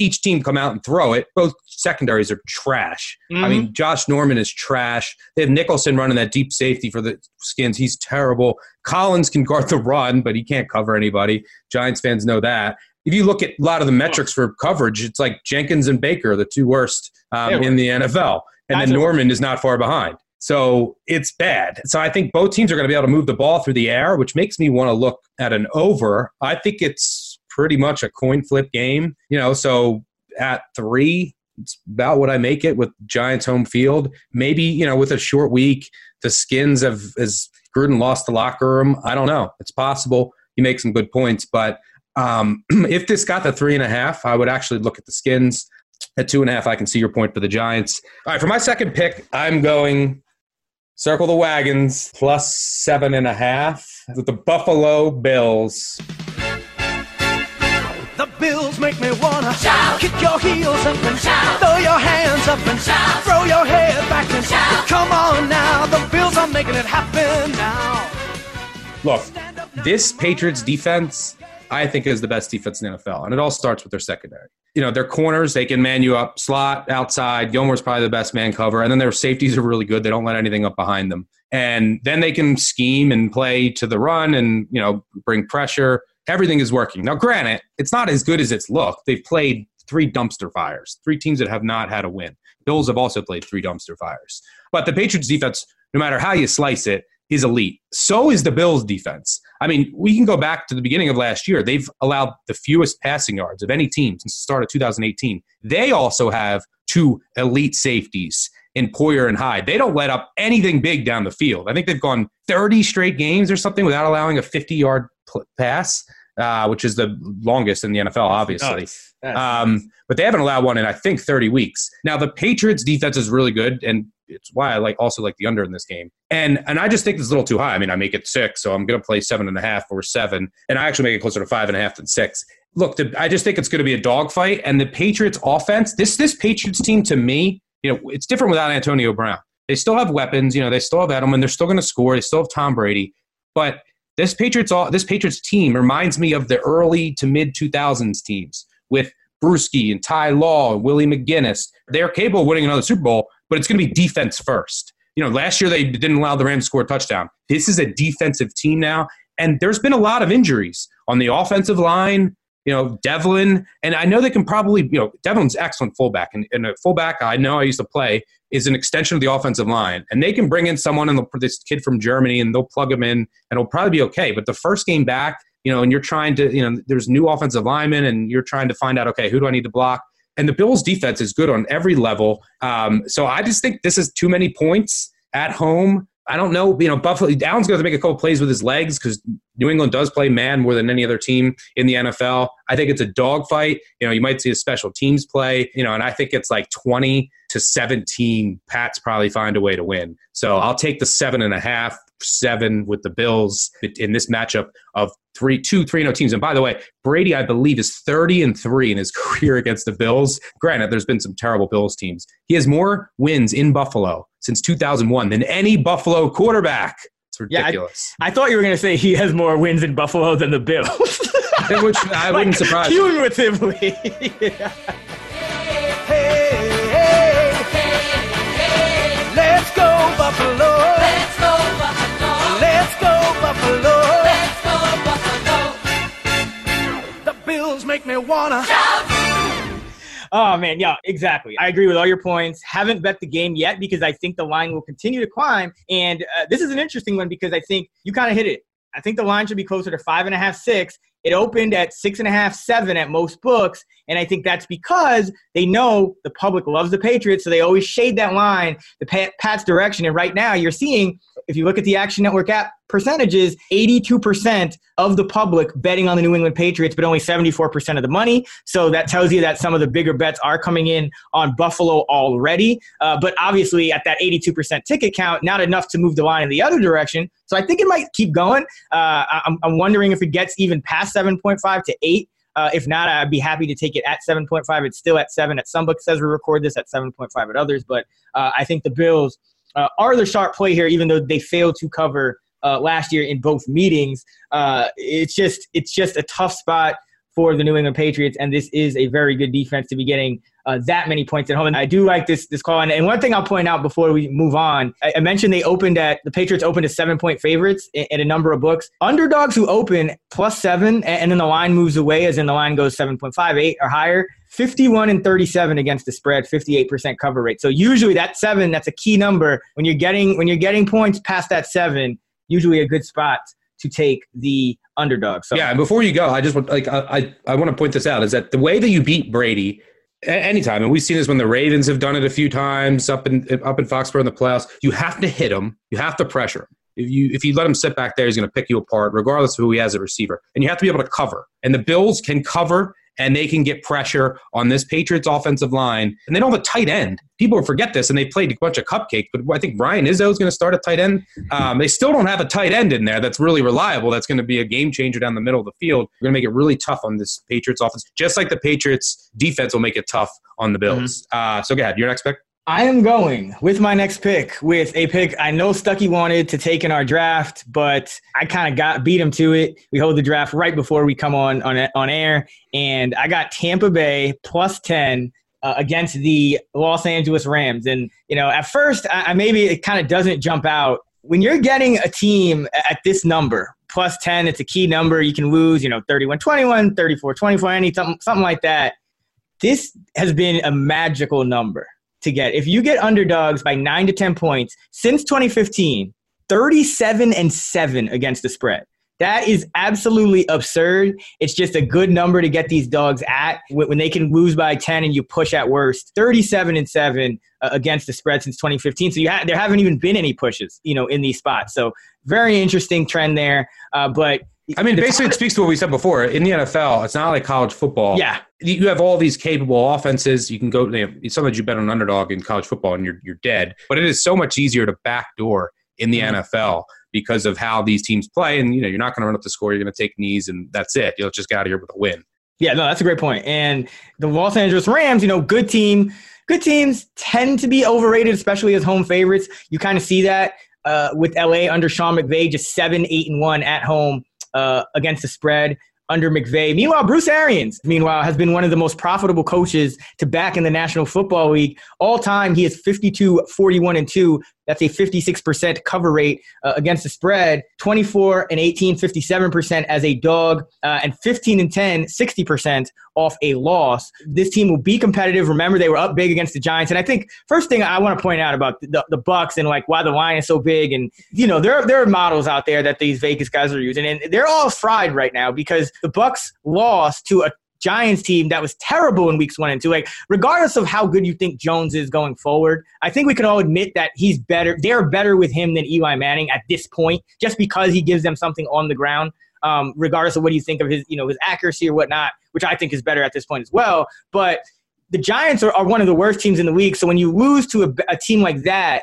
[SPEAKER 8] each team come out and throw it. Both secondaries are trash. Mm-hmm. I mean, Josh Norman is trash. They have Nicholson running that deep safety for the Skins. He's terrible. Collins can guard the run, but he can't cover anybody. Giants fans know that. If you look at a lot of the metrics for coverage, it's like Jenkins and Baker, the two worst um, in the NFL. And then Norman is not far behind. So it's bad. So I think both teams are going to be able to move the ball through the air, which makes me want to look at an over. I think it's pretty much a coin flip game, you know, so at three, it's about what I make it with Giants home field. Maybe, you know, with a short week, the skins have as Gruden lost the locker room. I don't know. It's possible. You make some good points, but um, *clears throat* if this got the three and a half, I would actually look at the skins. At two and a half, I can see your point for the Giants. All right, for my second pick, I'm going Circle the wagons plus seven and a half with the Buffalo Bills.
[SPEAKER 13] The Bills make me wanna shout, kick your heels up and shout, throw your hands up and shout, throw your head back and shout. Come on now, the Bills are making it happen now.
[SPEAKER 8] Look, this Patriots defense, I think, is the best defense in the NFL, and it all starts with their secondary you know, their corners, they can man you up, slot, outside. Gilmore's probably the best man cover. And then their safeties are really good. They don't let anything up behind them. And then they can scheme and play to the run and, you know, bring pressure. Everything is working. Now, granted, it's not as good as it's looked. They've played three dumpster fires, three teams that have not had a win. Bills have also played three dumpster fires. But the Patriots defense, no matter how you slice it, is elite. So is the Bills defense. I mean, we can go back to the beginning of last year. They've allowed the fewest passing yards of any team since the start of 2018. They also have two elite safeties in Poyer and Hyde. They don't let up anything big down the field. I think they've gone 30 straight games or something without allowing a 50 yard pass. Uh, which is the longest in the NFL, obviously. Um, but they haven't allowed one in, I think, 30 weeks. Now, the Patriots' defense is really good, and it's why I like also like the under in this game. And and I just think it's a little too high. I mean, I make it six, so I'm going to play seven and a half or seven, and I actually make it closer to five and a half than six. Look, the, I just think it's going to be a dogfight, and the Patriots offense. This this Patriots team to me, you know, it's different without Antonio Brown. They still have weapons, you know, they still have Edelman, they're still going to score, they still have Tom Brady, but this Patriots all this Patriots team reminds me of the early to mid 2000s teams with Bruschi and Ty Law and Willie McGinest. They're capable of winning another Super Bowl, but it's going to be defense first. You know, last year they didn't allow the Rams to score a touchdown. This is a defensive team now, and there's been a lot of injuries on the offensive line. You know, Develin, and I know they can probably, you know, Develin's excellent fullback, and, and a fullback I know I used to play is an extension of the offensive line, and they can bring in someone and this kid from Germany, and they'll plug him in, and it'll probably be okay. But the first game back, you know, and you're trying to, you know, there's new offensive linemen, and you're trying to find out, okay, who do I need to block? And the Bills' defense is good on every level. Um, so I just think this is too many points at home. I don't know. You know, Buffalo. Allen's going to make a couple plays with his legs because New England does play man more than any other team in the NFL. I think it's a dogfight. You know, you might see a special teams play. You know, and I think it's like twenty to seventeen. Pats probably find a way to win. So I'll take the seven and a half seven with the Bills in this matchup of three, two, three, no oh teams. And by the way, Brady, I believe, is 30 and three in his *laughs* career against the Bills. Granted, there's been some terrible Bills teams. He has more wins in Buffalo since 2001 than any Buffalo quarterback. It's ridiculous.
[SPEAKER 7] Yeah, I, I thought you were going to say he has more wins in Buffalo than the Bills. *laughs*
[SPEAKER 8] Which I wouldn't *laughs* surprise.
[SPEAKER 7] Cumulatively. yeah.
[SPEAKER 13] Make me wanna shout.
[SPEAKER 7] Oh man, yeah, exactly. I agree with all your points. Haven't bet the game yet because I think the line will continue to climb. And uh, this is an interesting one because I think you kind of hit it. I think the line should be closer to five and a half, six. It opened at six and a half, seven at most books. And I think that's because they know the public loves the Patriots. So they always shade that line, the Pat's direction. And right now you're seeing, if you look at the Action Network app percentages, 82% of the public betting on the New England Patriots, but only 74% of the money. So that tells you that some of the bigger bets are coming in on Buffalo already. Uh, but obviously at that 82% ticket count, not enough to move the line in the other direction. So I think it might keep going. Uh, I'm, I'm wondering if it gets even past 7.5 to 8. Uh, if not, I'd be happy to take it at 7.5. It's still at 7 at some books says we record this at 7.5 at others. But uh, I think the Bills uh, are the sharp play here, even though they failed to cover uh, last year in both meetings. Uh, it's just it's just a tough spot for the New England Patriots, and this is a very good defense to be getting uh, that many points at home. And I do like this this call. And, and one thing I'll point out before we move on, I, I mentioned they opened at the Patriots opened as seven point favorites in, in, a number of books. Underdogs who open plus seven, and, and then the line moves away, as in the line goes seven point five eight or higher. 51 and 37 against the spread 58% cover rate so usually that seven that's a key number when you're getting when you're getting points past that seven usually a good spot to take the underdog. So
[SPEAKER 8] yeah, before you go, I just want like I I, I want to point this out is that the way that you beat Brady anytime, and we've seen this when the Ravens have done it a few times up in up in Foxborough in the playoffs. You have to hit him. You have to pressure him. If you if you let him sit back there, he's going to pick you apart, regardless of who he has at receiver. And you have to be able to cover. And the Bills can cover and they can get pressure on this Patriots offensive line. And they don't have a tight end. People forget this, and they played a bunch of cupcakes. But I think Ryan Izzo is going to start a tight end. Um, they still don't have a tight end in there that's really reliable. That's going to be a game changer down the middle of the field. We're going to make it really tough on this Patriots offense, just like the Patriots defense will make it tough on the Bills. Mm-hmm. Uh, so go ahead. Your next pick.
[SPEAKER 7] I am going with my next pick with a pick I know Stuckey wanted to take in our draft, but I kind of got beat him to it. We hold the draft right before we come on on, on air, and I got Tampa Bay plus ten uh, against the Los Angeles Rams. And you know, at first, I, I maybe it kind of doesn't jump out when you're getting a team at this number plus 10 it's a key number you can lose you know 31 21 34 24 any something, something like that this has been a magical number to get. If you get underdogs by nine to 10 points since 2015, 37 and 7 against the spread. That is absolutely absurd. It's just a good number to get these dogs at when they can lose by 10 and you push at worst. 37 and 7 uh, against the spread since 2015. So you ha- there haven't even been any pushes, you know, in these spots. So very interesting trend there. Uh, but
[SPEAKER 8] I mean, basically, it speaks to what we said before. In the NFL, it's not like college football.
[SPEAKER 7] Yeah.
[SPEAKER 8] You have all these capable offenses. You can go, you know, sometimes you bet on underdog in college football and you're, you're dead. But it is so much easier to backdoor in the
[SPEAKER 7] Mhm.
[SPEAKER 8] NFL because of how these teams play. And, you know, you're not going to run up the score. You're going to take knees and that's it. You'll just get out of here with a win.
[SPEAKER 7] Yeah, no, that's a great point. And the Los Angeles Rams, you know, good team. Good teams tend to be overrated, especially as home favorites. You kind of see that uh, with LA under Sean McVay, just seven, eight, and one at home uh, against the spread under McVay. Meanwhile, Bruce Arians, meanwhile, has been one of the most profitable coaches to back in the National Football League. All time, he is 52, 41, and 2. That's a 56% cover rate uh, against the spread, 24 and 18, 57% as a dog, uh, and 15 and 10, 60% off a loss. This team will be competitive. Remember, they were up big against the Giants. And I think first thing I want to point out about the, the Bucks and like why the line is so big, and you know, there, there are models out there that these Vegas guys are using, and they're all fried right now because the Bucks lost to a Giants team that was terrible in weeks one and two. Like, regardless of how good you think Jones is going forward, I think we can all admit that he's better. They're better with him than Eli Manning at this point, just because he gives them something on the ground. Um, regardless of what you think of his, you know, his accuracy or whatnot, which I think is better at this point as well. But the Giants are, are one of the worst teams in the league. So when you lose to a, a team like that,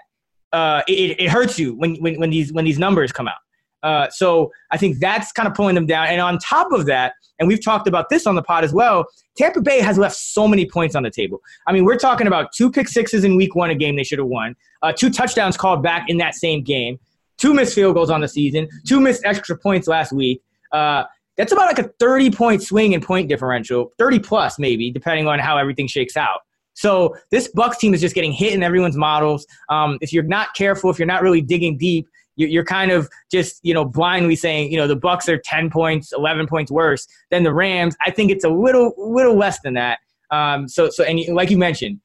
[SPEAKER 7] uh, it, it hurts you when, when, when these when these numbers come out. Uh, so I think that's kind of pulling them down. And on top of that, and we've talked about this on the pod as well, Tampa Bay has left so many points on the table. I mean, we're talking about two pick sixes in week one, a game they should have won, uh, two touchdowns called back in that same game, two missed field goals on the season, two missed extra points last week. Uh, that's about like a 30 point swing in point differential, 30 plus maybe, depending on how everything shakes out. So this Bucks team is just getting hit in everyone's models. Um, if you're not careful, if you're not really digging deep, you're, kind of just you know blindly saying you know the Bucks are 10 points, 11 points worse than the Rams. I think it's a little little less than that. Um, so so and like you mentioned,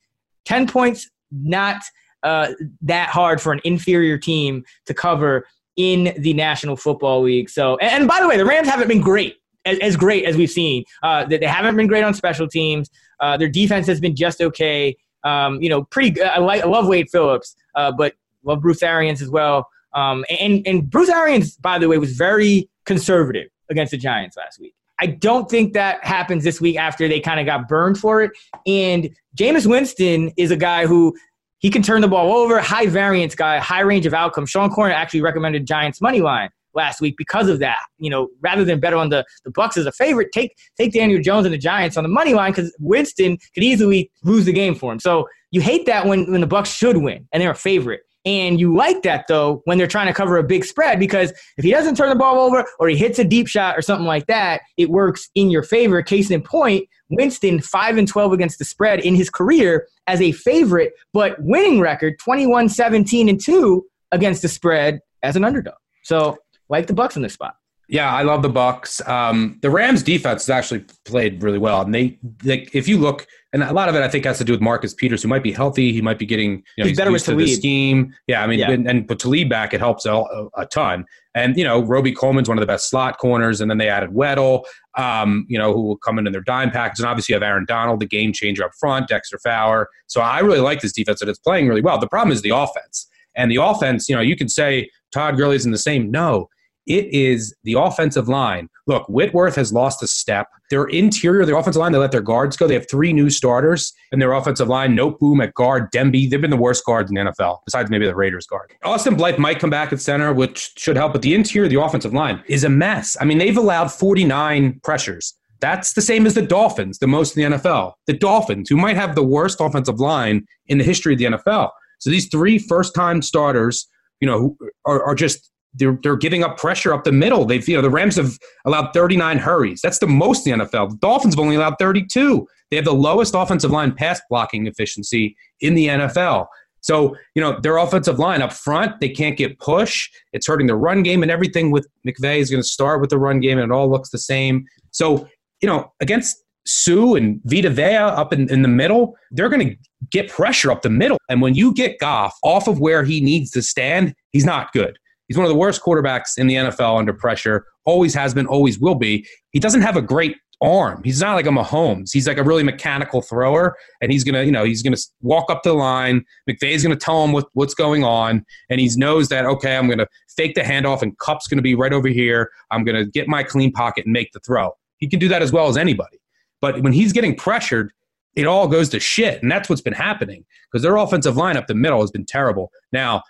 [SPEAKER 7] 10 points not uh, that hard for an inferior team to cover in the National Football League. So and, and by the way, the Rams haven't been great as, great as we've seen. Uh, they, they haven't been great on special teams. Uh, their defense has been just okay. Um, you know, pretty good. I, like, I love Wade Phillips, uh, but love Bruce Arians as well. Um, and, and Bruce Arians, by the way, was very conservative against the Giants last week. I don't think that happens this week after they kind of got burned for it. And Jameis Winston is a guy who he can turn the ball over, high variance guy, high range of outcomes. Sean Koerner actually recommended Giants money line last week because of that. You know, rather than bet on the the Bucks as a favorite, take take Daniel Jones and the Giants on the money line because Winston could easily lose the game for him. So you hate that when when the Bucks should win and they're a favorite. And you like that though when they're trying to cover a big spread because if he doesn't turn the ball over or he hits a deep shot or something like that, it works in your favor. Case in point, Winston 5 and 12 against the spread in his career as a favorite, but winning record 21 17 and 2 against the spread as an underdog. So, like the Bucks in this spot.
[SPEAKER 8] Yeah, I love the Bucks. Um, the Rams defense has actually played really well, and they, they, if you look, and a lot of it I think has to do with Marcus Peters, who might be healthy. He might be getting, you know,
[SPEAKER 7] He's better
[SPEAKER 8] used
[SPEAKER 7] with
[SPEAKER 8] to the scheme. Yeah, I mean,
[SPEAKER 7] Yeah.
[SPEAKER 8] and, and put Talib back, it helps a, a, a ton. And you know, Robey-Coleman's one of the best slot corners, and then they added Weddle, um, you know, who will come in in their dime package, and obviously you have Aaron Donald, the game changer up front, Dexter Fowler. So I really like this defense, and it's playing really well. The problem is the offense, and the offense. You know, you can say Todd Gurley's in the same. No, it is the offensive line. Look, Whitworth has lost a step. Their interior, their offensive line, they let their guards go. They have three new starters in their offensive line. Noteboom at guard, Demby. They've been the worst guards in the NFL, besides maybe the Raiders guard. Austin Blythe might come back at center, which should help. But the interior, the offensive line, is a mess. I mean, they've allowed 49 pressures. That's the same as the Dolphins, the most in the NFL. The Dolphins, who might have the worst offensive line in the history of the NFL. So these three first-time starters, you know, are, are just they're they're giving up pressure up the middle. They've you know the Rams have allowed 39 hurries. That's the most in the NFL. The Dolphins have only allowed 32. They have the lowest offensive line pass blocking efficiency in the NFL. So you know their offensive line up front, they can't get push. It's hurting the run game and everything. With McVay is going to start with the run game, and it all looks the same. So you know against Suh and Vita Vea up in, in the middle, they're going to get pressure up the middle. And when you get Goff off of where he needs to stand, he's not good. He's one of the worst quarterbacks in the NFL under pressure. Always has been, always will be. He doesn't have a great arm. He's not like a Mahomes. He's like a really mechanical thrower, and he's gonna, you know, he's gonna walk up the line. McVay's gonna tell him what, what's going on, and he knows that okay, I'm gonna fake the handoff, and Kupp's gonna be right over here. I'm gonna get my clean pocket and make the throw. He can do that as well as anybody. But when he's getting pressured, it all goes to shit, and that's what's been happening because their offensive line up the middle has been terrible. Now,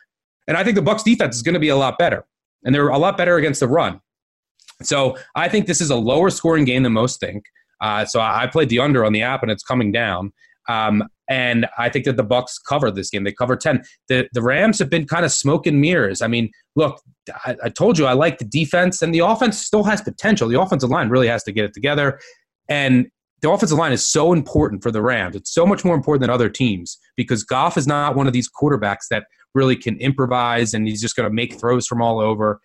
[SPEAKER 8] and I think the Bucks defense is going to be a lot better, and they're a lot better against the run. So I think this is a lower scoring game than most think. Uh, so I, played the under on the app, and it's coming down. Um, and I think that the Bucks cover this game. They cover ten. The the Rams have been kind of smoke and mirrors. I mean, look, I, I told you I like the defense, and the offense still has potential. The offensive line really has to get it together, and the offensive line is so important for the Rams. It's so much more important than other teams because Goff is not one of these quarterbacks that really can improvise and he's just going to make throws from all over.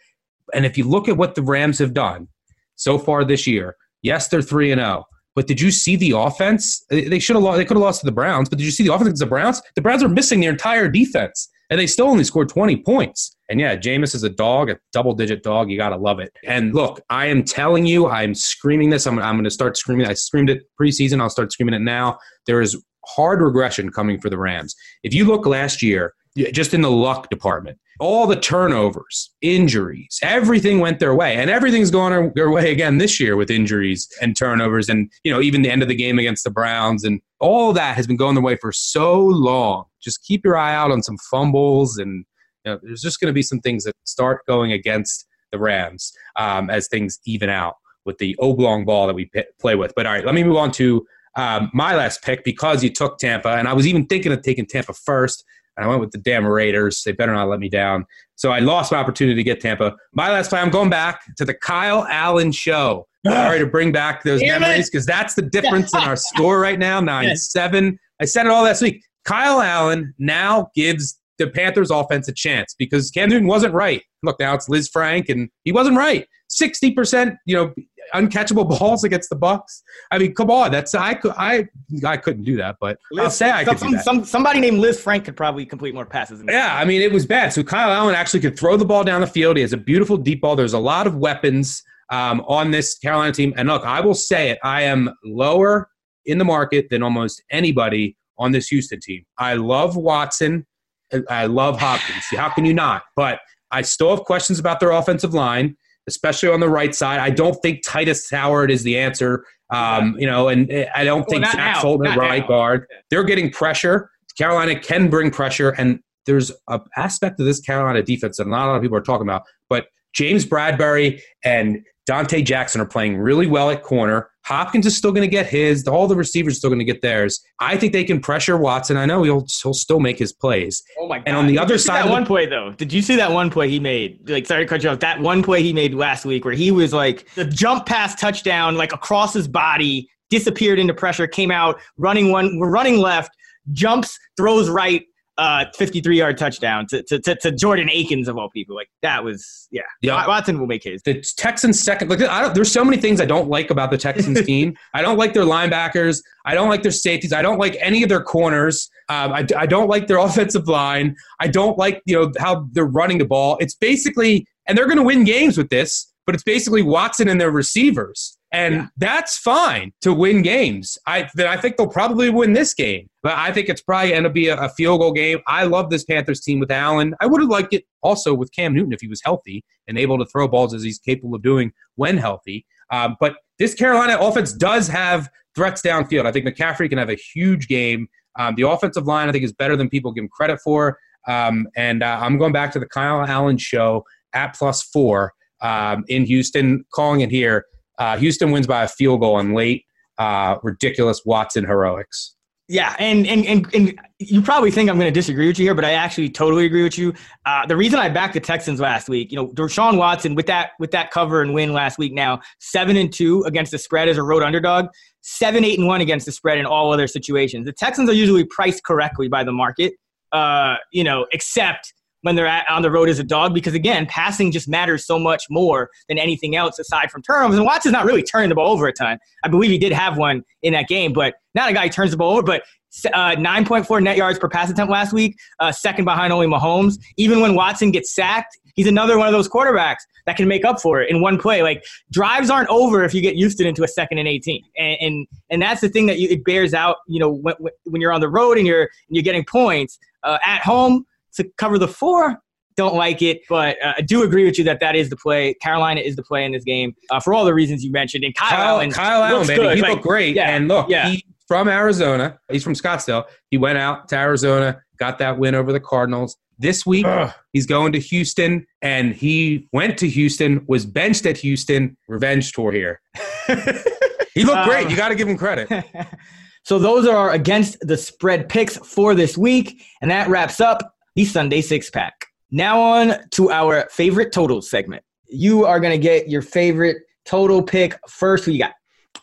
[SPEAKER 8] And if you look at what the Rams have done so far this year, yes, they're 3 and 0. But did you see the offense? They should have lost, they could have lost to the Browns, but did you see the offense against the Browns? The Browns are missing their entire defense. And they still only scored 20 points. And yeah, Jameis is a dog, a double digit dog. You got to love it. And look, I am telling you, I'm screaming this. I'm, I'm going to start screaming. I screamed it preseason. I'll start screaming it now. There is hard regression coming for the Rams. If you look last year, just in the luck department. All the turnovers, injuries, everything went their way. And everything's going their way again this year with injuries and turnovers and, you know, even the end of the game against the Browns. And all that has been going their way for so long. Just keep your eye out on some fumbles and you know, there's just going to be some things that start going against the Rams um, as things even out with the oblong ball that we p- play with. But all right, let me move on to um, my last pick because you took Tampa, and I was even thinking of taking Tampa first and I went with the damn Raiders. They better not let me down. So I lost my opportunity to get Tampa. My last play, I'm going back to the Kyle Allen show. Ah. Sorry to bring back those damn memories because that's the difference in our *laughs* score right now 9 7. I said it all last week. Kyle Allen now gives the Panthers offense a chance because Cam Newton wasn't right. Look, now it's Lisfranc, and he wasn't right. 60%, you know, uncatchable *laughs* balls against the Bucks. I mean, come on, that's I could I I couldn't do that, but Liz, I'll say I
[SPEAKER 7] some,
[SPEAKER 8] could that.
[SPEAKER 7] Some, somebody named Liz Frank could probably complete more passes.
[SPEAKER 8] yeah, I mean, it was bad. So Kyle Allen actually could throw the ball down the field. He has a beautiful deep ball. There's a lot of weapons um, on this Carolina team. And look, I will say it. I am lower in the market than almost anybody on this Houston team. I love Watson. I love Hopkins. How can you not? But I still have questions about their offensive line especially on the right side. I don't think Tytus Howard is the answer. Um, you know, and I don't well, think Zach Fulton at right now. guard. They're getting pressure. Carolina can bring pressure, and there's an aspect of this Carolina defense that not a lot of people are talking about. But James Bradberry and Donte Jackson are playing really well at corner. Hopkins is still going to get his. All the receivers are still going to get theirs. I think they can pressure Watson. I know he'll, he'll still make his plays.
[SPEAKER 7] Oh my god!
[SPEAKER 8] And on the
[SPEAKER 7] Did
[SPEAKER 8] other side,
[SPEAKER 7] that one play though. Did you see that one play he made? Like, sorry to cut you off. That one play he made last week where he was like the jump pass touchdown, like across his body, disappeared into pressure, came out running one, running left, jumps, throws right, uh, 53 yard touchdown to, to, to, to, Jordan Akins of all people. Like that was, yeah. yeah. Watson will make his.
[SPEAKER 8] The Texans second. Look, I don't, there's so many things I don't like about the Texans *laughs* team. I don't like their linebackers. I don't like their safeties. I don't like any of their corners. Um, I, I don't like their *laughs* offensive line. I don't like you know how they're running the ball. It's basically, and they're going to win games with this, but it's basically Watson and their receivers. And yeah. that's fine to win games. I then I think they'll probably win this game. But I think it's probably going to be a, a, field goal game. I love this Panthers team with Allen. I would have liked it also with Cam Newton if he was healthy and able to throw balls as he's capable of doing when healthy. Um, but this Carolina offense does have threats downfield. I think McCaffrey can have a huge game. Um, the offensive line, I think, is better than people give him credit for. Um, and uh, I'm going back to the Kyle Allen show at plus four um, in Houston, calling it here. Uh, Houston wins by a field goal on late, uh, ridiculous Watson heroics.
[SPEAKER 7] Yeah, and and and, and you probably think I'm going to disagree with you here, but I actually totally agree with you. Uh, the reason I backed the Texans last week, you know, Deshaun Watson with that with that cover and win last week, now seven and two against the spread as a road underdog, seven eight and one against the spread in all other situations. The Texans are usually priced correctly by the market, uh, you know, except when they're at, on the road as a dog because again, passing just matters so much more than anything else aside from turnovers. And Watson's not really turning the ball over a ton. I believe he did have one in that game, but not a guy who turns the ball over. But uh, 9.4 net yards per pass attempt last week, uh, second behind only Mahomes. Even when Watson gets sacked, he's another one of those quarterbacks that can make up for it in one play. Like drives aren't over if you get Houston into a second and 18, and and, and that's the thing that you, it bears out. You know, when, when you're on the road and you're and you're getting points uh, at home to cover the four. Don't like it, but uh, I do agree with you that that is the play. Carolina is the play in this game uh, for all the reasons you mentioned. And Kyle,
[SPEAKER 8] Kyle
[SPEAKER 7] Allen,
[SPEAKER 8] Kyle Allen, baby,
[SPEAKER 7] good.
[SPEAKER 8] he
[SPEAKER 7] Like,
[SPEAKER 8] looked great.
[SPEAKER 7] yeah,
[SPEAKER 8] and look,
[SPEAKER 7] yeah.
[SPEAKER 8] he from Arizona. He's from Scottsdale. He went out to Arizona, got that win over the Cardinals. This week, he's going to Houston, and he went to Houston, was benched at Houston. Revenge tour here. *laughs* he looked great.
[SPEAKER 7] Um,
[SPEAKER 8] You got to give him credit. *laughs*
[SPEAKER 7] So those are our against the spread picks for this week, and that wraps up the Sunday six pack. Now on to our favorite total segment. You are going to get your favorite total pick first. Who you got?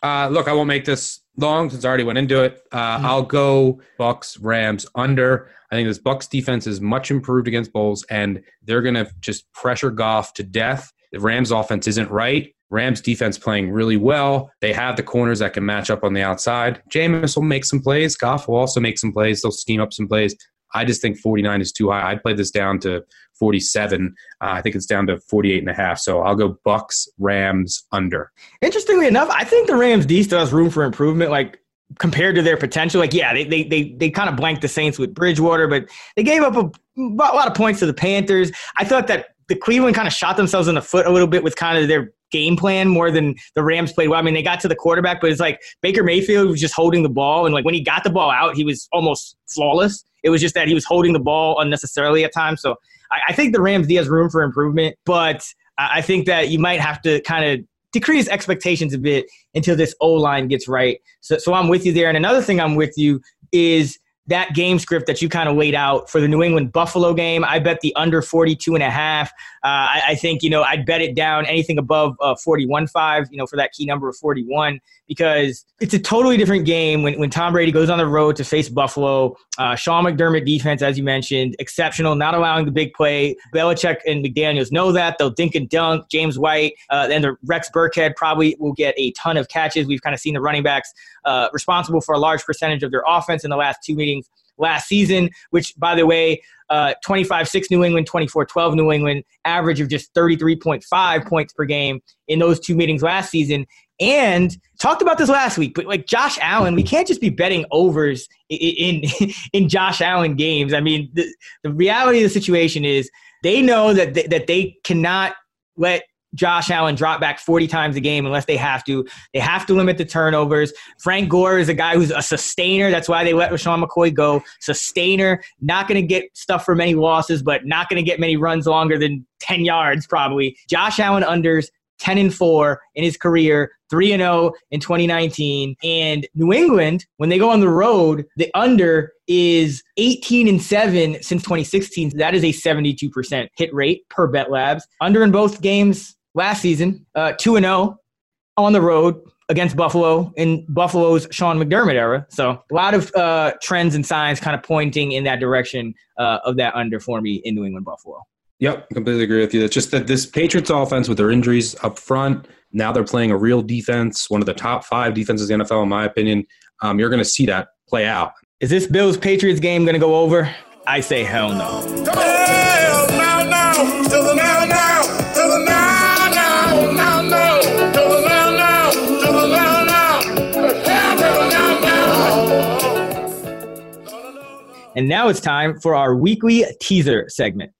[SPEAKER 8] Uh, look, I won't make this long since I already went into it. Uh,
[SPEAKER 7] Mm-hmm.
[SPEAKER 8] I'll go Bucks Rams under. I think this Bucks defense is much improved against Bulls, and they're going to just pressure Goff to death. The Rams offense isn't right. Rams defense playing really well. They have the corners that can match up on the outside. Jameis will make some plays. Goff will also make some plays. They'll scheme up some plays. I just think 49 is too high. I'd play this down to 47. Uh, I think it's down to 48 and a half. So I'll go Bucks Rams under.
[SPEAKER 7] Interestingly enough, I think the Rams D still has room for improvement. Like compared to their potential, like yeah, they they they, they kind of blanked the Saints with Bridgewater, but they gave up a, a lot of points to the Panthers. I thought that the Cleveland kind of shot themselves in the foot a little bit with kind of their game plan more than the Rams played well. I mean, they got to the quarterback, but it's like Baker Mayfield was just holding the ball, and like when he got the ball out, he was almost flawless. It was just that he was holding the ball unnecessarily at times. So I, I think the Rams D has room for improvement, but I I think that you might have to kind of decrease expectations a bit until this O line gets right. So, so I'm with you there. And another thing I'm with you is that game script that you kind of laid out for the New England Buffalo game. I bet the under 42 and a half. Uh, I, I think, you know, I'd bet it down anything above uh, 41.5, you know, for that key number of 41, because it's a totally different game when, when Tom Brady goes on the road to face Buffalo. Uh, Sean McDermott defense, as you mentioned, exceptional, not allowing the big play. Belichick and McDaniels know that. They'll dink and dunk. James White uh, and the Rex Burkhead probably will get a ton of catches. We've kind of seen the running backs uh, responsible for a large percentage of their offense in the last two meetings last season, which, by the way, uh, 25-6 New England, 24-12 New England, average of just 33.5 points per game in those two meetings last season. And talked about this last week, but like Josh Allen, we can't just be betting overs in in, *laughs* in Josh Allen games. I mean, the, the reality of the situation is they know that they, that they cannot let Josh Allen drop back 40 times a game unless they have to. They have to limit the turnovers. Frank Gore is a guy who's a sustainer. That's why they let LeSean McCoy go. Sustainer, not going to get stuff for many losses, but not going to get many runs longer than 10 yards probably. Josh Allen unders 10 and 4 in his career, 3 and 0 in 2019. And New England, when they go on the road, the under is 18 and 7 since 2016. That is a 72% hit rate per Bet Labs. Under in both games last season, uh, 2 and 0 on the road against Buffalo in Buffalo's Sean McDermott era. So a lot of uh, trends and signs kind of pointing in that direction uh, of that under for me in New England Buffalo.
[SPEAKER 8] Yep, completely agree with you. It's just that this Patriots offense with their injuries up front, now they're playing a real defense, one of the top five defenses in the NFL, in my opinion. Um, you're going to see that play out.
[SPEAKER 7] Is this Bills Patriots game going to go over? I say hell no.
[SPEAKER 3] Hell no, no, to the now, now, to the now, now, now, no, to the now, now, to the now, now, hell to the now, now.
[SPEAKER 7] And now it's time for our weekly teaser segment.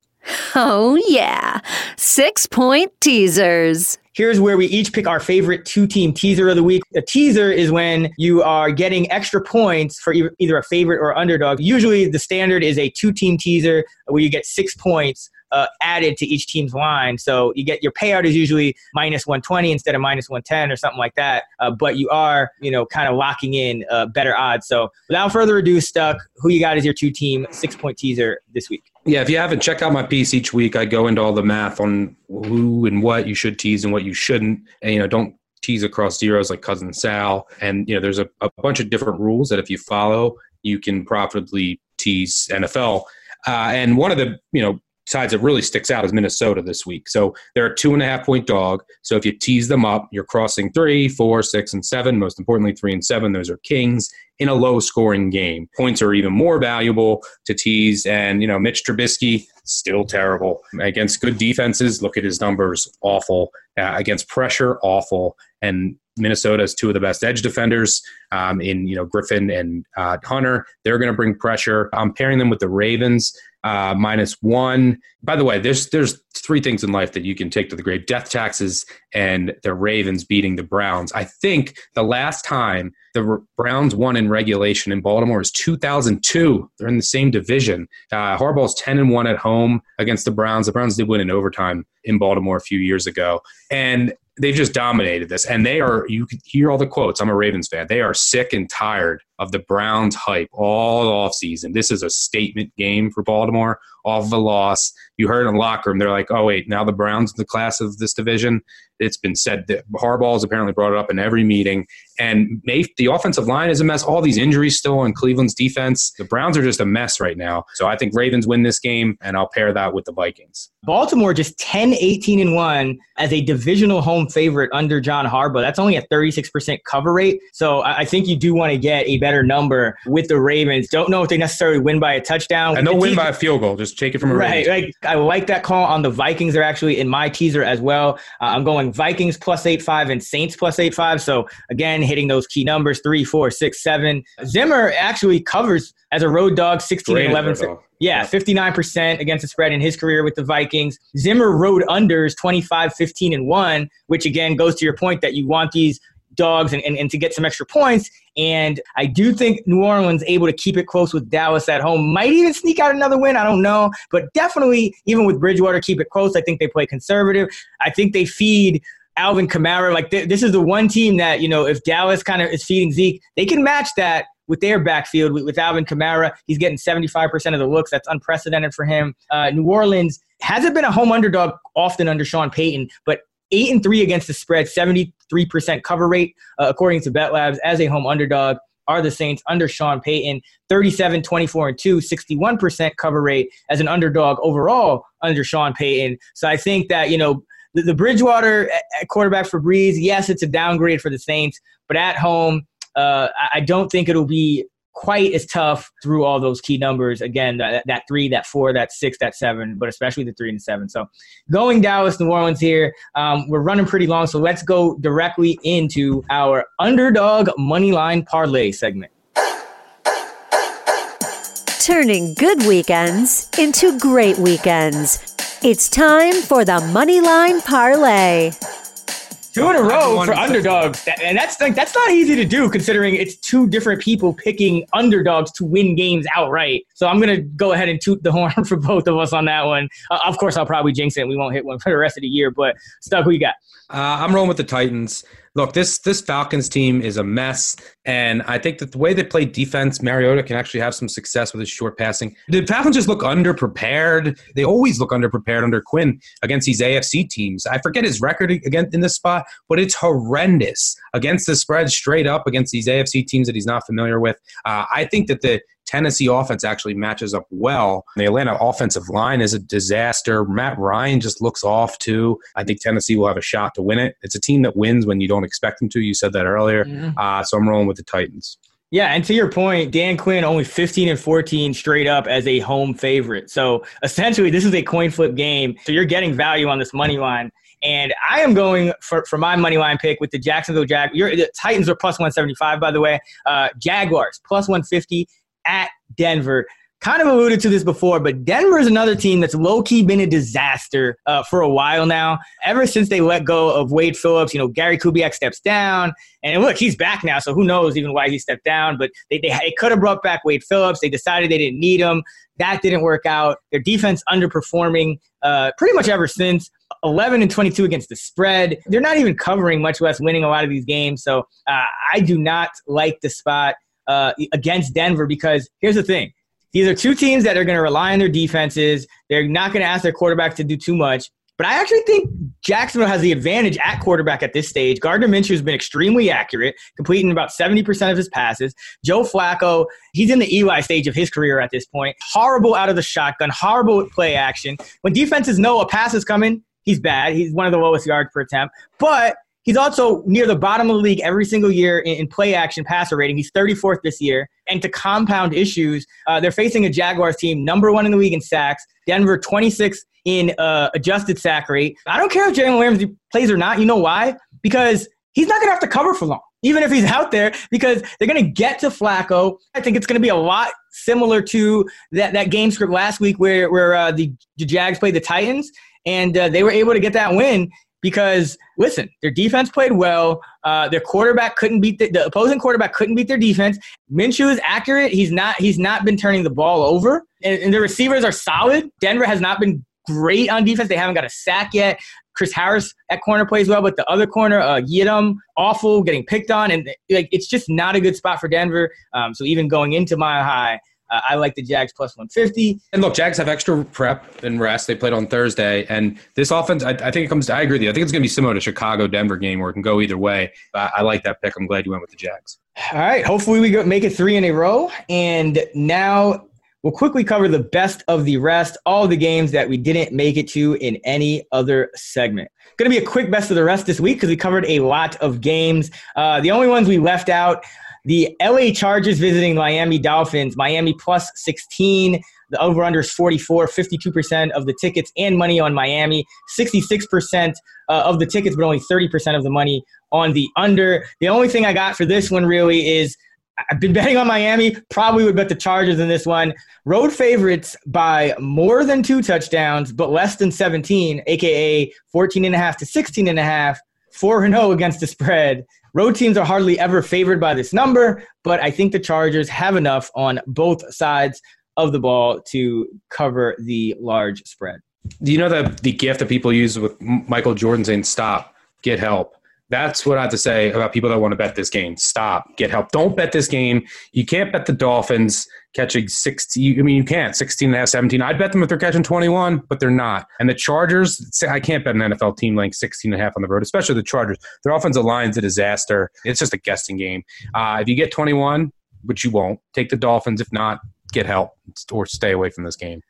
[SPEAKER 1] Oh, yeah. Six point teasers.
[SPEAKER 7] Here's where we each pick our favorite two team teaser of the week. A teaser is when you are getting extra points for either a favorite or underdog. Usually, the standard is a two team teaser where you get six points uh, added to each team's line. So you get your payout is usually minus 120 instead of minus 110 or something like that. Uh, but you are, you know, kind of locking in uh, better odds. So without further ado, Stuck, who you got as your two team six point teaser this week?
[SPEAKER 8] Yeah, if you haven't, check out my piece each week. I go into all the math on who and what you should tease and what you shouldn't. And, you know, don't tease across zeros like Cousin Sal. And, you know, there's a, a bunch of different rules that if you follow, you can profitably tease NFL. Uh, and one of the, you know, sides that really sticks out is Minnesota this week. So they're a two and a half point dog. So if you tease them up, you're crossing three, four, six, and seven. Most importantly, three and seven. Those are kings in a low scoring game. Points are even more valuable to tease. And, you know, Mitch Trubisky, still terrible. Against good defenses, look at his numbers, awful. Uh, against pressure, awful. And Minnesota has two of the best edge defenders um, in you know Griffen and uh, Hunter. They're going to bring pressure. I'm pairing them with the Ravens uh, minus one. By the way, there's there's three things in life that you can take to the grave: death taxes and the Ravens beating the Browns. I think the last time the Browns won in regulation in Baltimore is 2002. They're in the same division. Uh, Harbaugh's 10 and one at home against the Browns. The Browns did win in overtime in Baltimore a few years ago, and they've just dominated this. And they are, you can hear all the quotes. I'm a Ravens fan. They are sick and tired of the Browns hype all off season. This is a statement game for Baltimore off of a loss. You heard in the locker room, they're like, oh, wait, now the Browns in the class of this division. It's been said that Harbaugh has apparently brought it up in every meeting. And the offensive line is a mess. All these injuries still in Cleveland's defense. The Browns are just a mess right now. So I think Ravens win this game, and I'll pair that with the Vikings.
[SPEAKER 7] Baltimore just 10, 18, and 1 as a divisional home favorite under John Harbaugh. That's only a 36% cover rate. So I think you do want to get a better number with the Ravens. Don't know if they necessarily win by a touchdown.
[SPEAKER 8] And they'll win by a field goal. Just take it from a
[SPEAKER 7] right. Like, I like that call on the Vikings. They're actually in my teaser as well. Uh, I'm going Vikings plus eight five and Saints plus eight five. So again, hitting those key numbers three, four, six, seven. Zimmer actually covers as a road dog 16 and 11. Yeah, 59% against the spread in his career with the Vikings. Zimmer rode unders 25, 15, and 1, which again goes to your point that you want these dogs and, and, and to get some extra points. And I do think New Orleans able to keep it close with Dallas at home. Might even sneak out another win. I don't know. But definitely, even with Bridgewater, keep it close. I think they play conservative. I think they feed Alvin Kamara. Like th- this is the one team that, you know, if Dallas kind of is feeding Zeke, they can match that with their backfield with, with Alvin Kamara. He's getting 75% of the looks. That's unprecedented for him. Uh, New Orleans hasn't been a home underdog often under Sean Payton, but eight and three against the spread, 73% cover rate, uh, according to Bet Labs, as a home underdog. Are the Saints under Sean Payton 37, 24, and 2, 61% cover rate as an underdog overall under Sean Payton. So I think that, you know, the, the Bridgewater quarterback for Brees, yes, it's a downgrade for the Saints, but at home, uh, I don't think it'll be quite as tough through all those key numbers. Again, that, that three, that four, that six, that seven, but especially the three and seven. So going Dallas, New Orleans here, um, we're running pretty long. So let's go directly into our underdog money line parlay segment.
[SPEAKER 1] Turning good weekends into great weekends. It's time for the Moneyline Parlay.
[SPEAKER 7] Two in a row for underdogs, and that's like that's not easy to do considering it's two different people picking underdogs to win games outright. So I'm gonna go ahead and toot the *laughs* horn for both of us on that one. Uh, of course, I'll probably jinx it. We won't hit one for the rest of the year. But Stuck, who you got?
[SPEAKER 8] Uh, I'm rolling with the Titans look, this this Falcons team is a mess, and I think that the way they play defense, Mariota can actually have some success with his short passing. The Falcons just look underprepared. They always look underprepared under Quinn against these AFC teams. I forget his record again in this spot, but it's horrendous against the spread, straight up against these AFC teams that he's not familiar with. Uh, I think that the Tennessee offense actually matches up well. The Atlanta offensive line is a disaster. Matt Ryan just looks off too. I think Tennessee will have a shot to win it. It's a team that wins when you don't expect them to. You said that earlier. Mm-hmm. Uh, so I'm rolling with the Titans.
[SPEAKER 7] Yeah, and to your point, Dan Quinn only 15 and 14 straight up as a home favorite. So essentially, this is a coin flip game. So you're getting value on this money line. And I am going for, for my money line pick with the Jacksonville Jag. the Titans are plus 175, by the way. Uh, Jaguars plus 150 at Denver. Kind of alluded to this before, but Denver is another team that's low key been a disaster uh, for a while now. Ever since they let go of Wade Phillips, you know, Gary Kubiak steps down. And look, he's back now, so who knows even why he stepped down. But they, they, they could have brought back Wade Phillips. They decided they didn't need him. That didn't work out. Their defense underperforming uh, pretty much ever since. 11 and 22 against the spread. They're not even covering, much less winning a lot of these games. So uh, I do not like the spot uh, against Denver because here's the thing. These are two teams that are going to rely on their defenses. They're not going to ask their quarterback to do too much. But I actually think Jacksonville has the advantage at quarterback at this stage. Gardner Minshew has been extremely accurate, completing about 70% of his passes. Joe Flacco, he's in the Eli stage of his career at this point. Horrible out of the shotgun, horrible play action. When defenses know a pass is coming, he's bad. He's one of the lowest yards per attempt. But He's also near the bottom of the league every single year in, play action passer rating. He's 34th this year. And to compound issues, uh, they're facing a Jaguars team, number one in the league in sacks, Denver 26th in uh, adjusted sack rate. I don't care if Jalen Williams plays or not. You know why? Because he's not going to have to cover for long, even if he's out there, because they're going to get to Flacco. I think it's going to be a lot similar to that, that game script last week where, where uh, the, the Jags played the Titans and uh, they were able to get that win because listen, their defense played well. Uh, their quarterback couldn't beat the, the, opposing quarterback couldn't beat their defense. Minshew is accurate. He's not. He's not been turning the ball over, and, and the receivers are solid. Denver has not been great on defense. They haven't got a sack yet. Chris Harris at corner plays well, but the other corner, uh, Yiadom, awful, getting picked on, and like it's just not a good spot for Denver. Um, so even going into Mile High, uh, I like the Jags plus 150.
[SPEAKER 8] And look, Jags have extra prep and rest. They played on Thursday. And this offense, I, I think it comes to, I agree with you. I think it's going to be similar to Chicago Denver game where it can go either way. I, I like that pick. I'm glad you went with the Jags.
[SPEAKER 7] All right. Hopefully we make it three in a row. And now we'll quickly cover the best of the rest, all the games that we didn't make it to in any other segment. Going to be a quick best of the rest this week because we covered a lot of games. Uh, the only ones we left out the LA Chargers visiting Miami Dolphins, Miami plus 16. The over under is 44, 52% of the tickets and money on Miami, 66% uh, of the tickets, but only 30% of the money on the under. The only thing I got for this one really is I've been *laughs* betting on Miami, probably would bet the Chargers in this one. Road favorites by more than two touchdowns, but less than 17, aka 14 and a half to 16 and a half. 4 0 against the spread. Road teams are hardly ever favored by this number, but I think the Chargers have enough on both sides of the ball to cover the large spread.
[SPEAKER 8] Do you know that the gift that people use with Michael Jordan saying "Stop, get help"? That's what I have to say about people that want to bet this game. Stop, get help. Don't bet this game. You can't bet the Dolphins catching 16. I mean, you can't 16 and a half, 17. I'd bet them if they're catching 21, but they're not. And the Chargers, I can't bet an NFL team laying 16 and a half on the road, especially the Chargers. Their offensive line's a disaster. It's just a guessing game. Uh, if you get 21, which you won't, take the Dolphins. If not, get help or stay away from this game.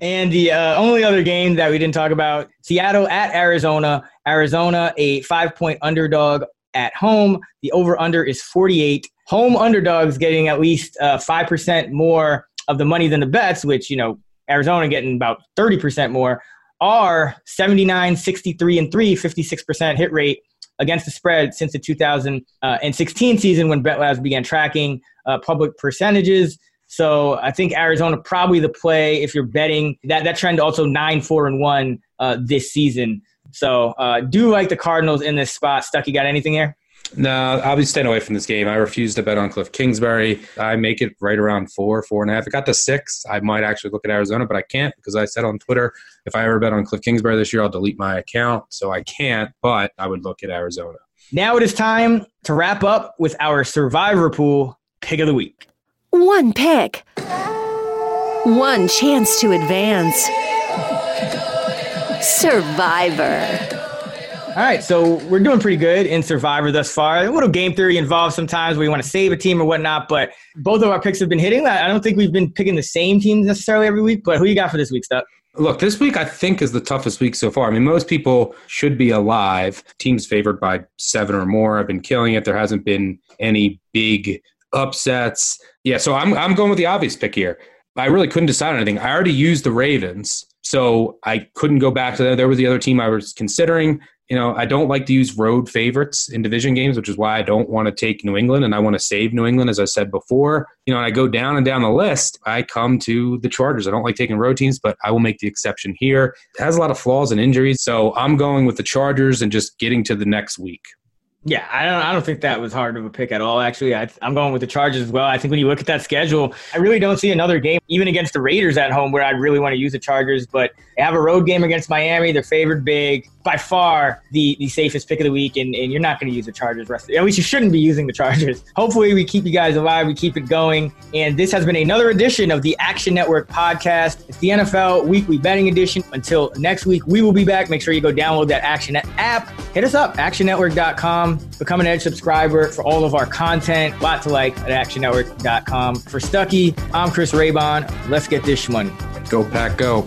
[SPEAKER 7] And the uh, only other game that we didn't talk about Seattle at Arizona. Arizona, a five point underdog at home. The over under is 48. Home underdogs getting at least uh, 5% more of the money than the bets, which, you know, Arizona getting about 30% more, are 79, 63, and 3, 56% hit rate against the spread since the 2016 season when BetLabs began tracking uh, public percentages. So I think Arizona probably the play if you're betting that that trend also nine four and one uh, this season. So uh, do like the Cardinals in this spot. Stuck, you got anything here?
[SPEAKER 8] No, I'll be staying away from this game. I refuse to bet on Cliff Kingsbury. I make it right around four, four and a half. It got to six. I might actually look at Arizona, but I can't because I said on Twitter if I ever bet on Cliff Kingsbury this year, I'll delete my account. So I can't, but I would look at Arizona.
[SPEAKER 7] Now it is time to wrap up with our Survivor Pool pick of the week.
[SPEAKER 1] One pick, one chance to advance. Survivor.
[SPEAKER 7] All right, so we're doing pretty good in Survivor thus far. A little game theory involved sometimes where you want to save a team or whatnot, but both of our picks have been hitting. That. I don't think we've been picking the same teams necessarily every week, but who you got for this week, Stuck?
[SPEAKER 8] Look, this week I think is the toughest week so far. I mean, most people should be alive. Teams favored by seven or more have been killing it. There hasn't been any big upsets. Yeah, so I'm I'm going with the obvious pick here. I really couldn't decide on anything. I already used the Ravens, so I couldn't go back to that. There was the other team I was considering. You know, I don't like to use road favorites in division games, which is why I don't want to take New England and I want to save New England, as I said before. You know, I go down and down the list, I come to the Chargers. I don't like taking road teams, but I will make the exception here. It has a lot of flaws and injuries, so I'm going with the Chargers and just getting to the next week.
[SPEAKER 7] Yeah, I don't. I don't think that was hard of a pick at all. Actually, I, am going with the Chargers as well. I think when you look at that schedule, I really don't see another game, even against the Raiders at home, where I'd really want to use the Chargers. But they have a road game against Miami. They're favored big, by far the the safest pick of the week, and, and you're not going to use the Chargers. Rest at least you shouldn't be using the Chargers. *laughs* Hopefully, we keep you guys alive. We keep it going. And this has been another edition of the Action Network podcast. It's the NFL Weekly Betting Edition. Until next week, we will be back. Make sure you go download that Action app. Hit us up, actionnetwork.com Become an Edge subscriber for all of our content. Lot to like at actionnetwork.com. For Stuckey, I'm Chris Raybon. Let's get this money.
[SPEAKER 8] Go, Pack, go.